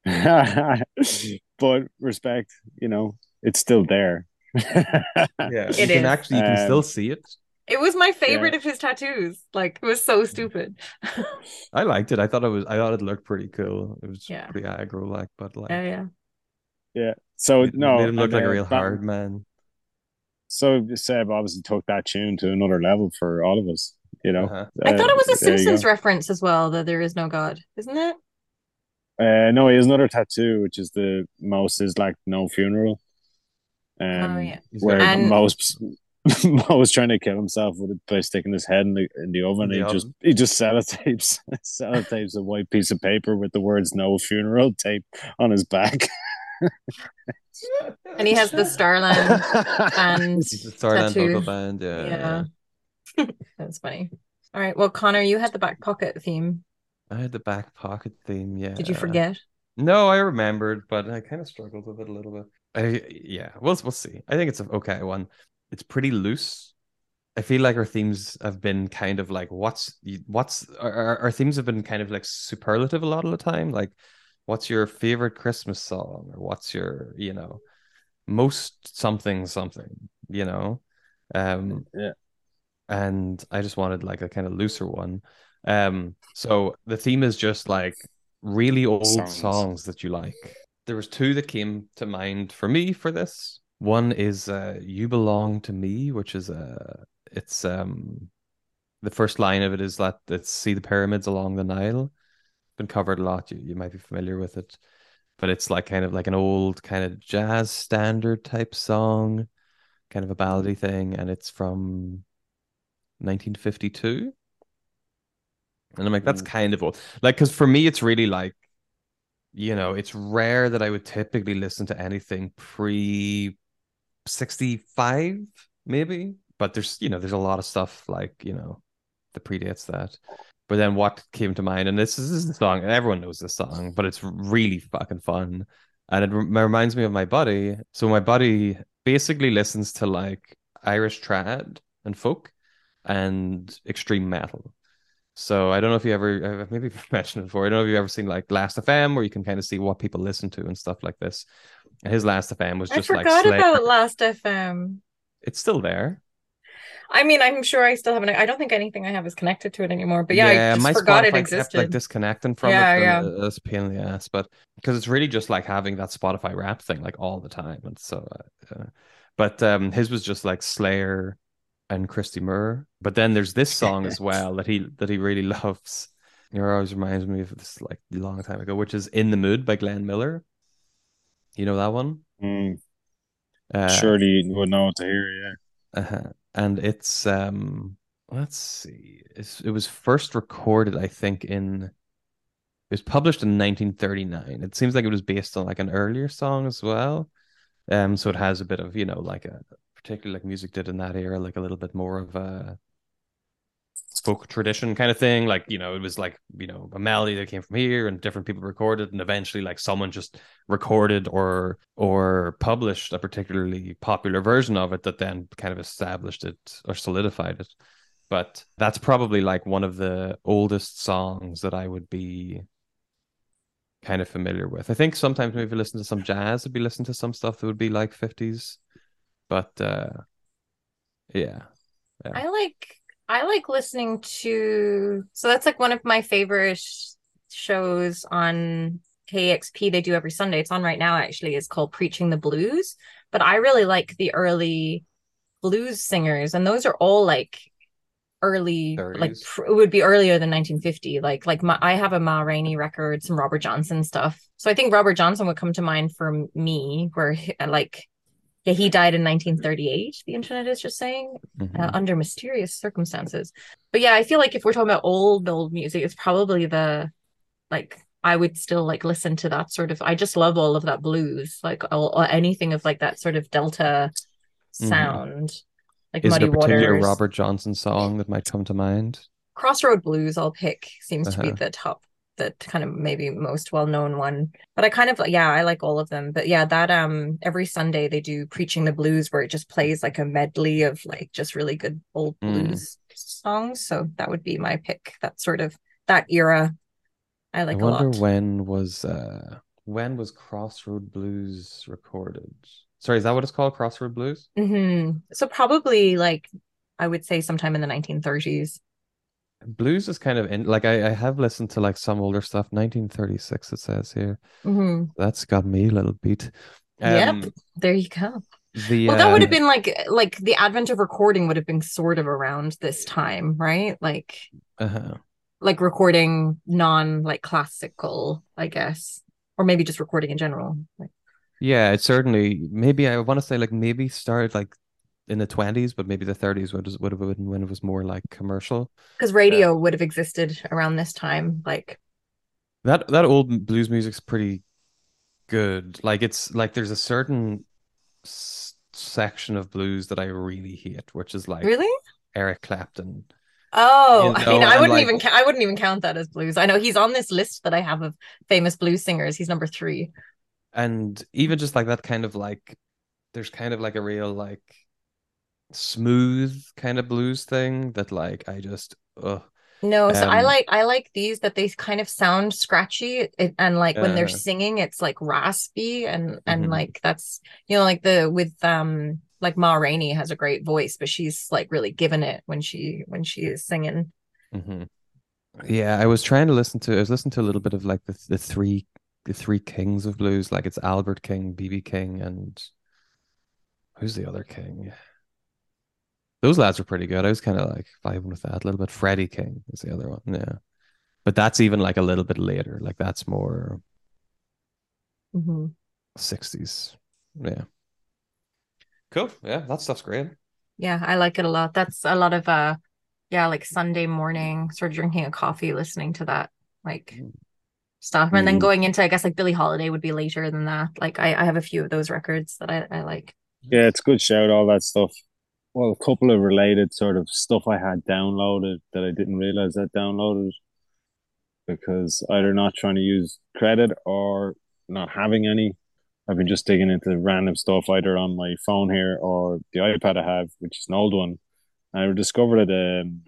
C: it.
B: but respect you know it's still there
C: Yeah, you
A: It
C: can actually you can
B: Um,
C: still see it.
A: It was my favorite of his tattoos. Like it was so stupid.
C: I liked it. I thought it was. I thought it looked pretty cool. It was
A: Yeah.
C: pretty aggro, like, but like,
A: yeah, yeah.
B: Yeah. So
C: it
B: no,
C: made him look like a
B: uh,
C: real
B: that-
C: hard man.
B: So Seb obviously took that tune to another level for all of us. You know,
C: Uh-huh.
A: I thought it was a
B: Uh, there you
A: Simpsons reference as well, that there is no God, isn't it?
B: Uh, no, he has another tattoo, which is the most is like no funeral. Um,
A: Oh, yeah.
B: Where
C: got-
A: And-
B: most Mo was trying to kill himself with it by sticking his head in the in the oven.
C: In the
B: he just
C: oven.
B: he just sellotapes sellotapes a white piece of paper with the words "No Funeral" tape on his back.
A: And he has the Starland and
C: Starland
A: tattoo.
C: vocal band. Yeah.
A: Yeah. That's funny. All right. Well, Connor, you had the back pocket theme.
C: I had the back pocket theme. Yeah.
A: Did you forget?
C: No, I remembered, but I kind of struggled with it a little bit. I yeah, we'll we'll see. I think it's an okay one. It's pretty loose. I feel like our themes have been kind of like what's what's our, our our themes have been kind of like superlative a lot of the time. Like, what's your favorite Christmas song, or what's your you know most something something you know, um
B: Yeah.
C: and I just wanted like a kind of looser one. Um, so the theme is just like really old songs.
B: Songs.
C: that you like. There was two that came to mind for me for this. One is uh You Belong to Me, which is uh it's um the first line of it is that it's see the pyramids along the Nile. Been covered a lot, you, you might be familiar with it. But it's like kind of like an old kind of jazz standard type song, kind of a ballady thing, and it's from 1952. And I'm like, that's
B: Mm.
C: kind of old. Like, because for me, it's really like, you know, it's rare that I would typically listen to anything pre 65, maybe. But there's, you know, there's a lot of stuff like, you know, that predates that. But then what came to mind, and this is, this is the song, and everyone knows this song, but it's really fucking fun. And it rem- reminds me of my buddy. So my buddy basically listens to like Irish trad and folk and extreme metal. So I don't know if you ever, I've maybe mentioned it before. I don't know if you've ever seen like Last FM, where you can kind of see what people listen to and stuff like this. And his Last FM was just like
A: forgot
C: Slayer.
A: about Last FM.
C: It's still there.
A: I mean, I'm sure I still haven't. I don't think anything I have is connected to it anymore. But yeah, I just forgot
C: Spotify
A: it
C: kept,
A: existed.
C: like disconnecting from
A: Yeah,
C: it.
A: yeah.
C: uh, It's a pain in the ass, but because it's really just like having that Spotify rap thing like all the time, and so. Uh, uh, but um, his was just like Slayer and Christy Moore. But then there's this song as well that he that he really loves. It always reminds me of this like a long time ago, which is "In the Mood" by Glenn Miller. You know that one?
B: Mm,
C: Uh,
B: surely you would know what to hear. Yeah.
C: uh-huh. And it's um let's see. It's, it was first recorded, I think, in it was published in 1939. It seems like it was based on like an earlier song as well. Um, so it has a bit of, you know, like a particularly like music did in that era, like a little bit more of a folk tradition kind of thing. Like, you know, it was like, you know, a melody that came from here and different people recorded, and eventually like someone just recorded or or published a particularly popular version of it that then kind of established it or solidified it. But that's probably like one of the oldest songs that I would be kind of familiar with. I think sometimes maybe listen to some jazz, I'd be listening to some stuff that would be like 50s. But uh yeah.
A: I like I like listening to so that's like one of my favorite shows on KEXP they do every Sunday. It's on right now actually. It's called Preaching the Blues. But I really like the early blues singers and those are all like early like pr- it would be earlier than 1950 like like my, I have a Ma Rainey record some Robert Johnson stuff. So I think Robert Johnson would come to mind for me where like yeah, he died in 1938 the internet is just saying
C: Mhm.
A: uh, under mysterious circumstances. But yeah, I feel like if we're talking about old old music, it's probably the like I would still like listen to that sort of. I just love all of that blues, like all, or anything of like that sort of delta
C: Mhm.
A: sound, like
C: Is
A: Muddy
C: there a particular
A: Waters.
C: Robert Johnson song that might come to mind?
A: Crossroad Blues, I'll pick seems to be
C: Uh-huh.
A: the top, the kind of maybe most well known one. But I kind of yeah, I like all of them. But yeah, that um every Sunday they do preaching the blues where it just plays like a medley of like just really good old
C: Mm.
A: blues songs. So that would be my pick. That sort of that era. I like
C: I
A: a
C: wonder
A: lot.
C: when was uh when was Crossroad Blues recorded? Sorry, is that what it's called? Crossroad Blues?
A: mm-hmm. So probably like I would say sometime in the 1930s.
C: Blues is kind of in like I, I have listened to like some older stuff, 1936 it says here.
A: hmm
C: That's got me a little beat.
A: Yep.
C: Um,
A: There you go.
C: the
A: Well, that would have been like like the advent of recording would have been sort of around this time, right? Like
C: uh-huh.
A: like recording non like classical, I guess, or maybe just recording in general. Like,
C: Yeah, it certainly maybe I want to say like maybe started like in the 20s, but maybe the 30s would would have been when it was more like commercial.
A: because radio would have existed around this time. Like,
C: That that old blues music's pretty good. Like it's like there's a certain s section of blues that I really hate, which is like
A: really?
C: Eric Clapton.
A: Oh,
C: You
A: I mean, I wouldn't
C: like-
A: even ca- I wouldn't even count that as blues. I know he's on this list that I have of famous blues singers. He's number three.
C: And even just like that kind of like there's kind of like a real like smooth kind of blues thing that like I just ugh.
A: No, so I like I like these that they kind of sound scratchy it, and like when they're
C: Uh-huh.
A: singing it's like raspy and and
C: Mhm.
A: like that's you know like the with um like Ma Rainey has a great voice but she's like really given it when she when she is singing.
C: Mhm. Yeah, I was trying to listen to I was listening to a little bit of like the the three the three kings of blues, like it's Albert King, BB King, and who's the other king? Those lads are pretty good. I was kind of like vibing with that a little bit. Freddie King is the other one, yeah. But that's even like a little bit later. Like that's more
A: Mhm.
C: 60s. Yeah. Cool. Yeah, that stuff's great.
A: Yeah, I like it a lot. That's a lot of uh yeah, like Sunday morning, sort of drinking a coffee, listening to that like
C: Mm.
A: stuff. And then
B: Mm.
A: going into I guess like Billie Holiday would be later than that. Like I, I have a few of those records that I, I like.
B: Yeah, it's good shout, all that stuff. Well, a couple of related sort of stuff I had downloaded that I didn't realize I downloaded because either not trying to use credit or not having any. I've been just digging into random stuff either on my phone here or the iPad I have, which is an old one. I discovered um,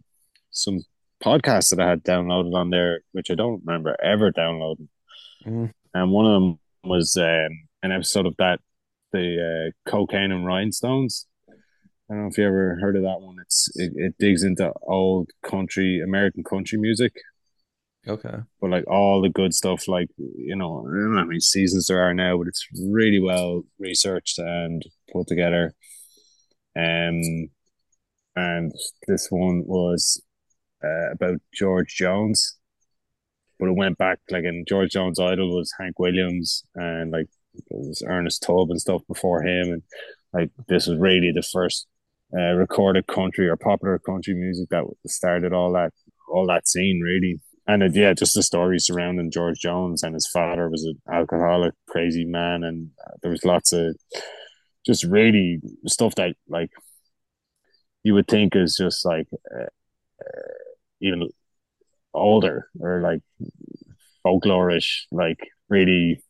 B: some podcasts that I had downloaded on there, which I don't remember ever downloading.
C: Mm.
B: And one of them was um, an episode of that, the uh, cocaine and rhinestones. I don't know if you ever heard of that one. It's it, it digs into old country, American country music,
C: Okay.
B: but like all the good stuff. Like you know, I don't know how many seasons there are now, but it's really well researched and put together. Um, and this one was uh, about George Jones, but it went back like, in George Jones' idol was Hank Williams, and like there was Ernest Tubb and stuff before him, and like this was really the first uh, recorded country or popular country music that started all that all that scene really. And it, yeah, just the story surrounding George Jones and his father was an alcoholic, crazy man, and uh, there was lots of just really stuff that like you would think is just like uh, uh, even older or like folklorish, like really.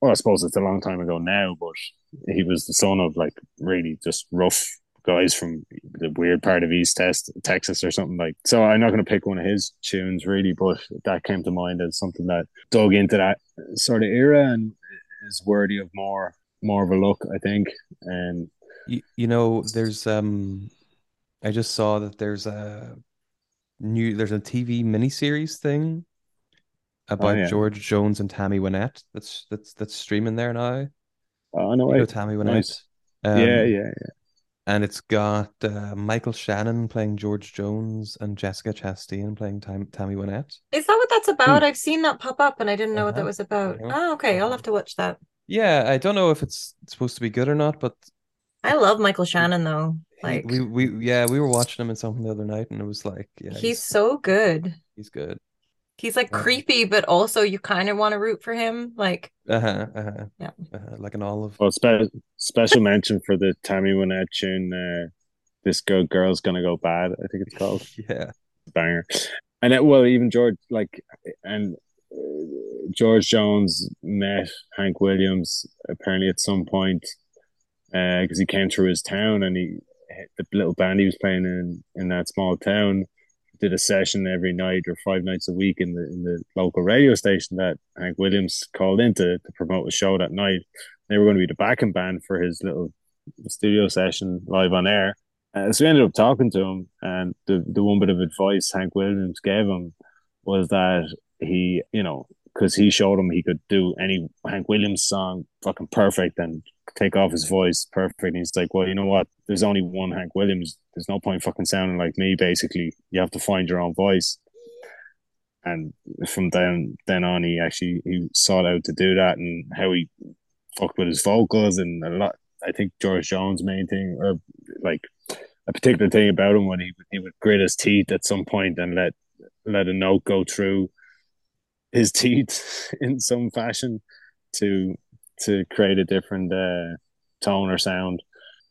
B: Well, I suppose it's a long time ago now, but he was the son of like really just rough guys from the weird part of East Test, Texas or something like. So I'm not going to pick one of his tunes really, but that came to mind as something that dug into that sort of era and is worthy of more more of a look, I think. And
C: You, you know, there's um I just saw that there's a new there's a TV miniseries thing about
B: yeah.
C: George Jones and Tammy Wynette that's that's that's streaming there now.
B: oh no,
C: You know. Tammy Wynette.
B: Nice.
C: Um,
B: yeah, yeah, yeah.
C: And it's got uh, Michael Shannon playing George Jones and Jessica Chastain playing Tam Tammy Wynette.
A: Is that what that's about? I've seen that pop up and I didn't know what that
C: Uh-huh.
A: was about.
C: Uh-huh.
A: Oh, okay. I'll
C: Uh-huh.
A: have to watch that.
C: Yeah, I don't know if it's supposed to be good or not, but
A: I love Michael Shannon though. Like
C: we we yeah we were watching him in something the other night, and it was like yeah
A: he's so good.
C: he's good.
A: He's like
C: Yeah.
A: creepy, but also you kind of want to root for him. Like,
C: Uh-huh, uh-huh.
A: Yeah.
C: Uh-huh, like an olive.
B: Well, spe- special mention for the Tammy Wynette tune. Uh, this girl, girl's gonna go bad. I think it's called
C: Yeah.
B: banger. And it, well, even George like and uh, George Jones met Hank Williams apparently at some point because he came through his town and he the little band he was playing in in that small town did a session every night or five nights a week in the in the local radio station that Hank Williams called in to, to promote a show that night. They were going to be the backing band for his little studio session live on air. Uh, so we ended up talking to him, and the the one bit of advice Hank Williams gave him was that he, you know, because he showed him he could do any Hank Williams song fucking perfect and take off his voice perfect. And he's like, well, you know what? There's only one Hank Williams. There's no point fucking sounding like me. Basically, you have to find your own voice. And from then then on, he actually he sought out to do that, and how he fucked with his vocals and a lot. I think George Jones' main thing, or like a particular thing about him, when he he would grit his teeth at some point and let let a note go through his teeth in some fashion to to create a different uh, tone or sound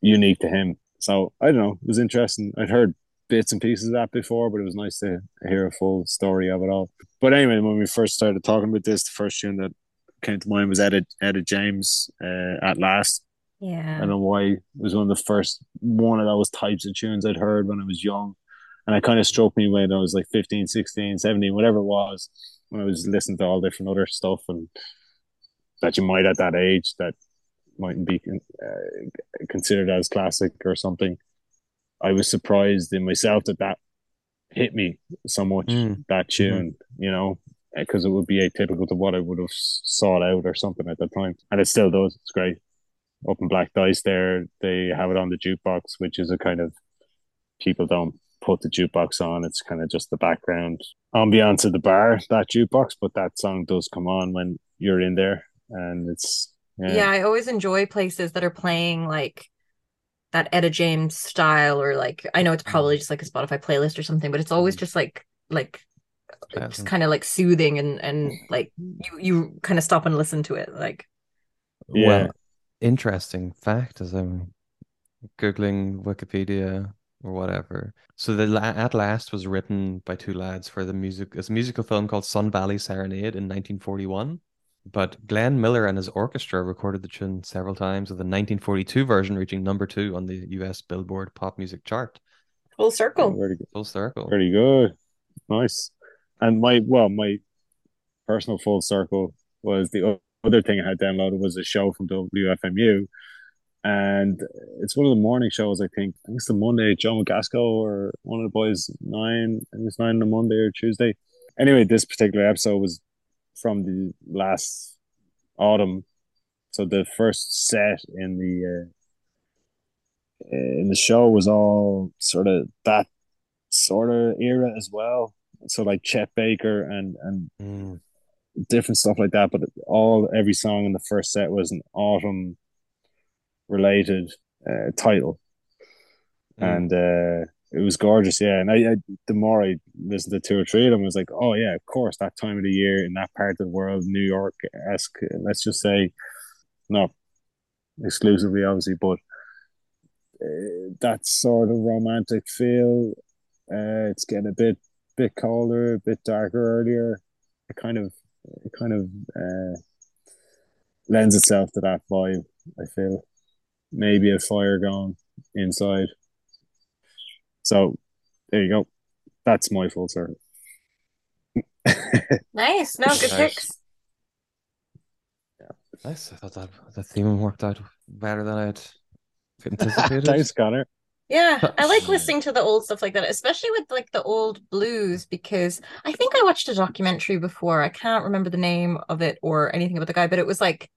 B: unique to him. So I don't know, it was interesting. I'd heard bits and pieces of that before, but it was nice to hear a full story of it all. But anyway, when we first started talking about this, the first tune that came to mind was Etta, Etta James uh, at last.
A: Yeah.
B: I don't know why it was one of the first one of those types of tunes I'd heard when I was young. And it kind of struck me when I was like 15, 16, 17, whatever it was, when I was listening to all different other stuff and that you might at that age that mightn't be uh, considered as classic or something. I was surprised in myself that that hit me so much,
C: Mm.
B: that tune, you know, because it would be atypical to what I would have sought out or something at that time. And it still does. It's great. Up in Black Dice there, they have it on the jukebox, which is a kind of people don't put the jukebox on. It's kind of just the background ambiance of the bar, that jukebox, but that song does come on when you're in there and it's
A: Yeah.
B: yeah.
A: I always enjoy places that are playing like that Etta James style, or like I know it's mm-hmm. probably just like a Spotify playlist or something, but it's always mm-hmm. just like like just kind of like soothing and and like you you kind of stop and listen to it. Like
B: Yeah.
C: Well, interesting fact as I'm googling Wikipedia or whatever. So the La- At Last was written by two lads for the music. It's a musical film called Sun Valley Serenade in 1941. But Glenn Miller and his orchestra recorded the tune several times, with the 1942 version reaching number two on the US Billboard pop music chart.
A: full circle.
B: Very good.
C: Full circle.
B: Very good. Nice. And my well, my personal full circle was the other thing I had downloaded was a show from WFMU. And it's one of the morning shows, I think. I think it's the Monday, Joe McGasko or one of the boys, nine, I think it's nine on a Monday or Tuesday. Anyway, this particular episode was from the last autumn. So the first set in the uh, in the show was all sort of that sort of era as well. So like Chet Baker and and
C: Mm.
B: different stuff like that. But all every song in the first set was an autumn related uh, title,
C: Mm.
B: and uh, it was gorgeous. Yeah, and I, I the more I listened to two or three of them, I was like, oh yeah, of course, that time of the year in that part of the world, New York esque. Let's just say, not exclusively, obviously, but uh, that sort of romantic feel. Uh, it's getting a bit bit colder, a bit darker earlier. It kind of it kind of uh, lends itself to that vibe. I feel maybe a fire going inside. So there you go. That's my full circle.
A: Nice. No, good
C: Nice.
A: picks.
C: Nice. I thought that the theme worked out better than I'd anticipated.
B: Thanks, Connor.
A: Yeah, I like listening to the old stuff like that, especially with like the old blues, because I think I watched a documentary before. I can't remember the name of it or anything about the guy, but it was like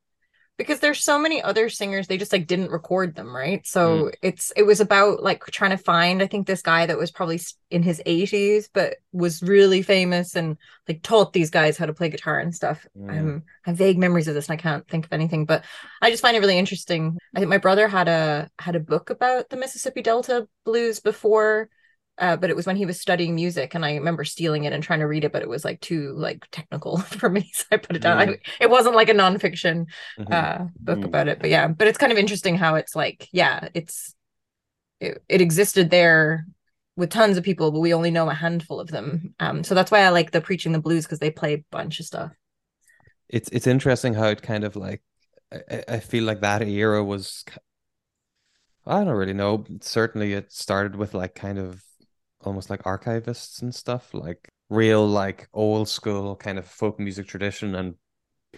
A: because there's so many other singers, they just like didn't record them, right? So it's it was about like trying to find, I think this guy that was probably in his 80s, but was really famous and like taught these guys how to play guitar and stuff.
C: Mm.
A: Um, I have vague memories of this and I can't think of anything, but I just find it really interesting. I think my brother had a had a book about the Mississippi Delta blues before, uh, but it was when he was studying music, and I remember stealing it and trying to read it, but it was like too like technical for me, so I put it down. I, it wasn't like a nonfiction
C: Mhm.
A: uh, book
B: Mm.
A: about it, but yeah, but it's kind of interesting how it's like, yeah, it's it, it existed there with tons of people, but we only know a handful of them. Um, so that's why I like the preaching the blues because they play a bunch of stuff.
C: it's it's interesting how it kind of like I- I feel like that era was I don't really know. Certainly it started with like kind of almost like archivists and stuff, like real like old school kind of folk music tradition and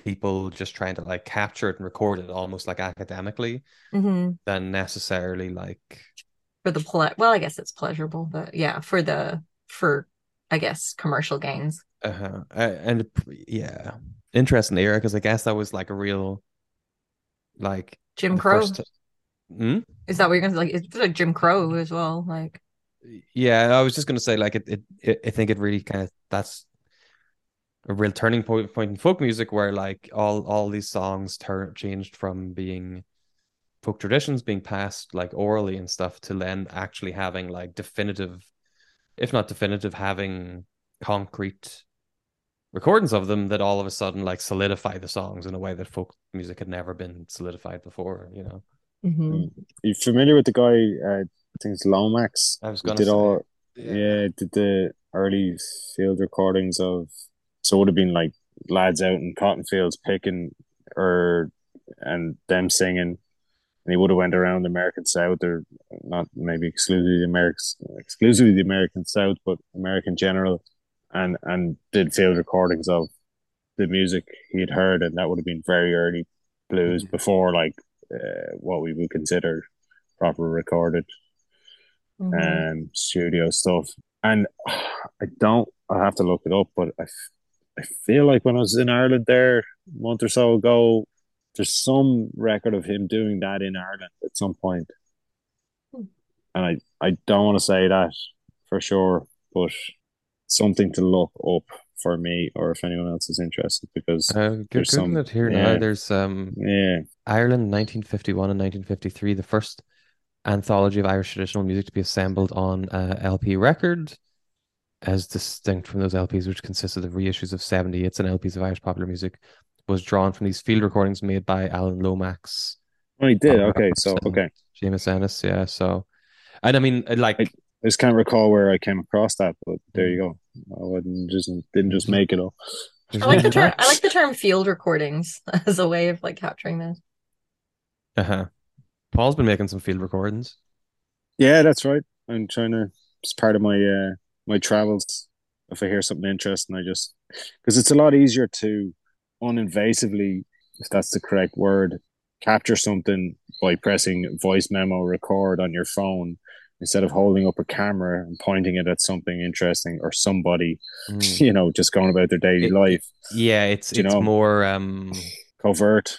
C: people just trying to like capture it and record it almost like academically
A: Mm-hmm.
C: than necessarily like
A: for the ple well, I guess it's pleasurable, but yeah, for the for I guess commercial gains.
C: Uh-huh. Uh, and yeah, interesting era because I guess that was like a real like
A: Jim Crow.
C: first- Hmm?
A: Is that what you're gonna say? Like it's like Jim Crow as well. Like
C: Yeah, I was just gonna say like it, it, it I think it really kind of that's a real turning point point in folk music where like all all these songs turn changed from being folk traditions being passed like orally and stuff to then actually having like definitive, if not definitive, having concrete recordings of them that all of a sudden like solidify the songs in a way that folk music had never been solidified before, you know.
A: mhm.
B: you familiar with the guy? Uh, I think it's Lomax.
C: I was gonna
B: did
C: say
B: all yeah, did the early field recordings of so it would have been like lads out in cotton fields picking or and them singing and he would have went around the American South or not maybe exclusively the Americans exclusively the American South but American general and and did field recordings of the music he had heard and that would have been very early blues
C: Mhm.
B: before like uh, what we would consider proper recorded
A: Mhm.
B: um, studio stuff. And I don't, I have to look it up, but I, f- I feel like when I was in Ireland there a month or so ago, there's some record of him doing that in Ireland at some point.
A: Hmm.
B: And I, I don't want to say that for sure, but something to look up for me or if anyone else is interested because
C: Uh, go-
B: There's
C: Google
B: some-
C: it here now. There's um
B: yeah,
C: Ireland 1951 and 1953, the first anthology of Irish traditional music to be assembled on a LP record, as distinct from those LPs, which consisted of reissues of 70 hits and LPs of Irish popular music, was drawn from these field recordings made by Alan Lomax,
B: oh, he did.
C: Oh,
B: Okay, so
C: so-
B: okay,
C: Seamus Ennis. Yeah, so, and I mean, uh, like,
B: I just can't recall where I came across that, but there
C: Mm.
B: you go. I wouldn't just didn't just make it up.
A: I like the term. I like the term field recordings as a way of like capturing this.
C: Uh-huh. Paul's been making some field recordings.
B: Yeah, that's right. I'm trying to. It's part of my uh my travels. If I hear something interesting, I just because it's a lot easier to uninvasively, if that's the correct word, capture something by pressing voice memo record on your phone instead of holding up a camera and pointing it at something interesting or somebody,
C: Mm.
B: you know, just going about their daily
C: It-
B: life.
C: Yeah, it's
B: you
C: it's
B: know?
C: more um
B: Covert.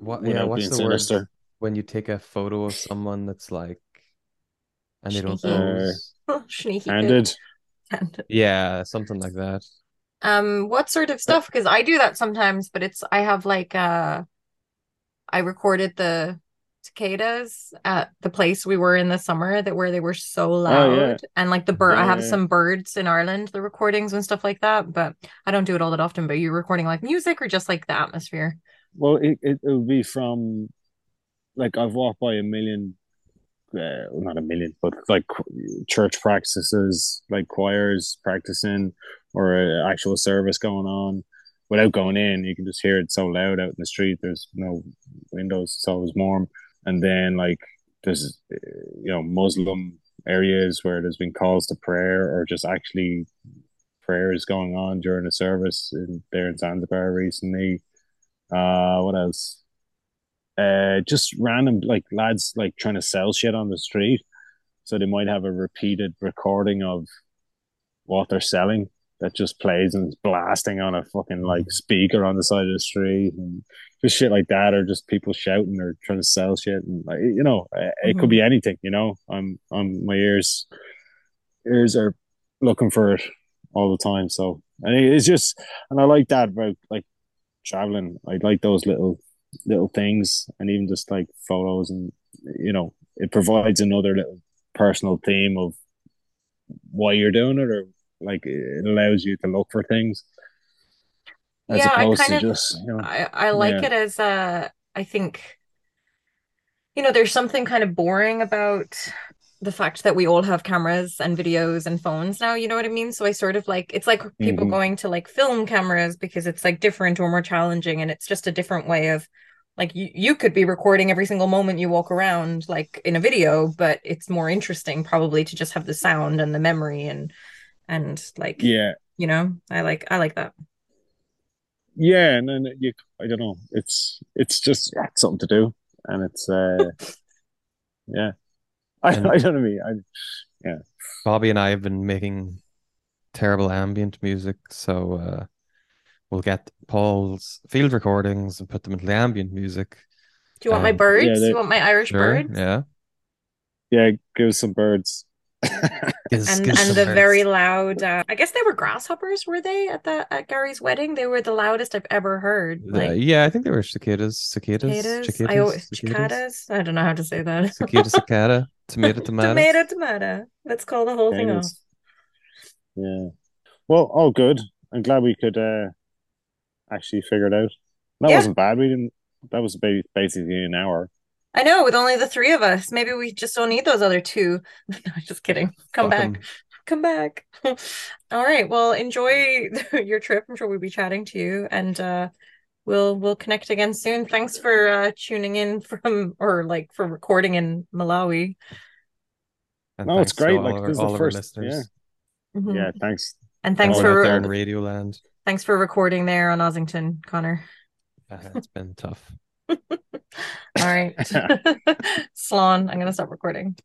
C: What- yeah, what's the word?
B: Sinister.
C: when you take a photo of someone that's like and they don't
A: Sneaky.
C: pose.
A: Sneaky
B: Handed.
C: Yeah, something like that.
A: Um, what sort of stuff? Because I do that sometimes, but it's I have like uh I recorded the cicadas at the place we were in the summer that where they were so loud
B: Oh, yeah.
A: and like the bird I have
B: Yeah.
A: some birds in Ireland, the recordings and stuff like that, but I don't do it all that often. But you're recording like music or just like the atmosphere?
B: Well, it, it, it would be from like I've walked by a million, uh, not a million, but like church practices, like choirs practicing or actual service going on without going in. You can just hear it so loud out in the street. There's no windows, so it's always warm. And then like there's, you know, Muslim areas where there's been calls to prayer or just actually prayers going on during a service in, there in Zanzibar recently. Uh, what else? Uh, just random like lads like trying to sell shit on the street. So they might have a repeated recording of what they're selling that just plays and is blasting on a fucking like speaker on the side of the street and just shit like that, or just people shouting or trying to sell shit and like you know, uh, it could be anything. You know, I'm I'm my ears ears are looking for it all the time. So think it's just, and I like that about like traveling. I like those little little things, and even just like photos, and you know, it provides another little personal theme of why you're doing it, or like it allows you to look for things as
A: Yeah, I
B: opposed to
A: kind of-
B: just you know.
A: I I like
B: Yeah.
A: it as a I think you know there's something kind of boring about the fact that we all have cameras and videos and phones now, you know what I mean? So I sort of like it's like people
B: Mhm.
A: going to like film cameras because it's like different or more challenging and it's just a different way of like you, you could be recording every single moment you walk around like in a video, but it's more interesting probably to just have the sound and the memory and and like
B: Yeah,
A: you know, I like I like that.
B: yeah, and then you, I don't know, it's it's just yeah, it's something to do, and it's uh, yeah, I, I don't know me. I,
C: Bobby and I have been making terrible ambient music, so uh, we'll get Paul's field recordings and put them into the ambient music.
A: Do you want my
C: Um,
A: birds?
B: yeah, they-
A: you want my Irish
C: Sure,
A: birds?
C: yeah.
B: yeah, give us some birds.
C: Giz-
A: And
C: giz
A: and
C: some
A: the
C: birds.
A: very loud. Uh, I guess they were grasshoppers, were they at the at Gary's wedding? They were the loudest I've ever heard.
C: Uh,
A: Like
C: yeah, I think they were cicadas, cicadas,
A: cicadas.
C: cicadas,
A: I always
C: cicadas,
A: cicadas. I don't know how to say that.
C: cicada, cicada, tomato, tomato.
A: tomato, tomato. Let's call the whole thing off.
B: Yeah. Well, all good. I'm glad we could uh actually figure it out. That
A: Yeah.
B: wasn't bad. We didn't. That was basically an hour.
A: I know, with only the three of us. Maybe we just don't need those other two. No, just kidding. Come
C: Fuck
A: back.
C: 'em.
A: Come back. All right. Well, enjoy your trip. I'm sure we'll be chatting to you and uh we'll we'll connect again soon. Thanks for uh tuning in from or like for recording in Malawi.
C: And
B: No, it's great,
C: all
B: like,
C: our-
B: this is the
C: all of our
B: first-
C: listeners.
A: Mhm.
B: Yeah. Thanks.
A: And thanks for
C: there in Radio Land.
A: thanks for recording there on Ossington, Connor.
C: Uh, it's been tough.
A: All right. Slán, I'm gonna stop recording.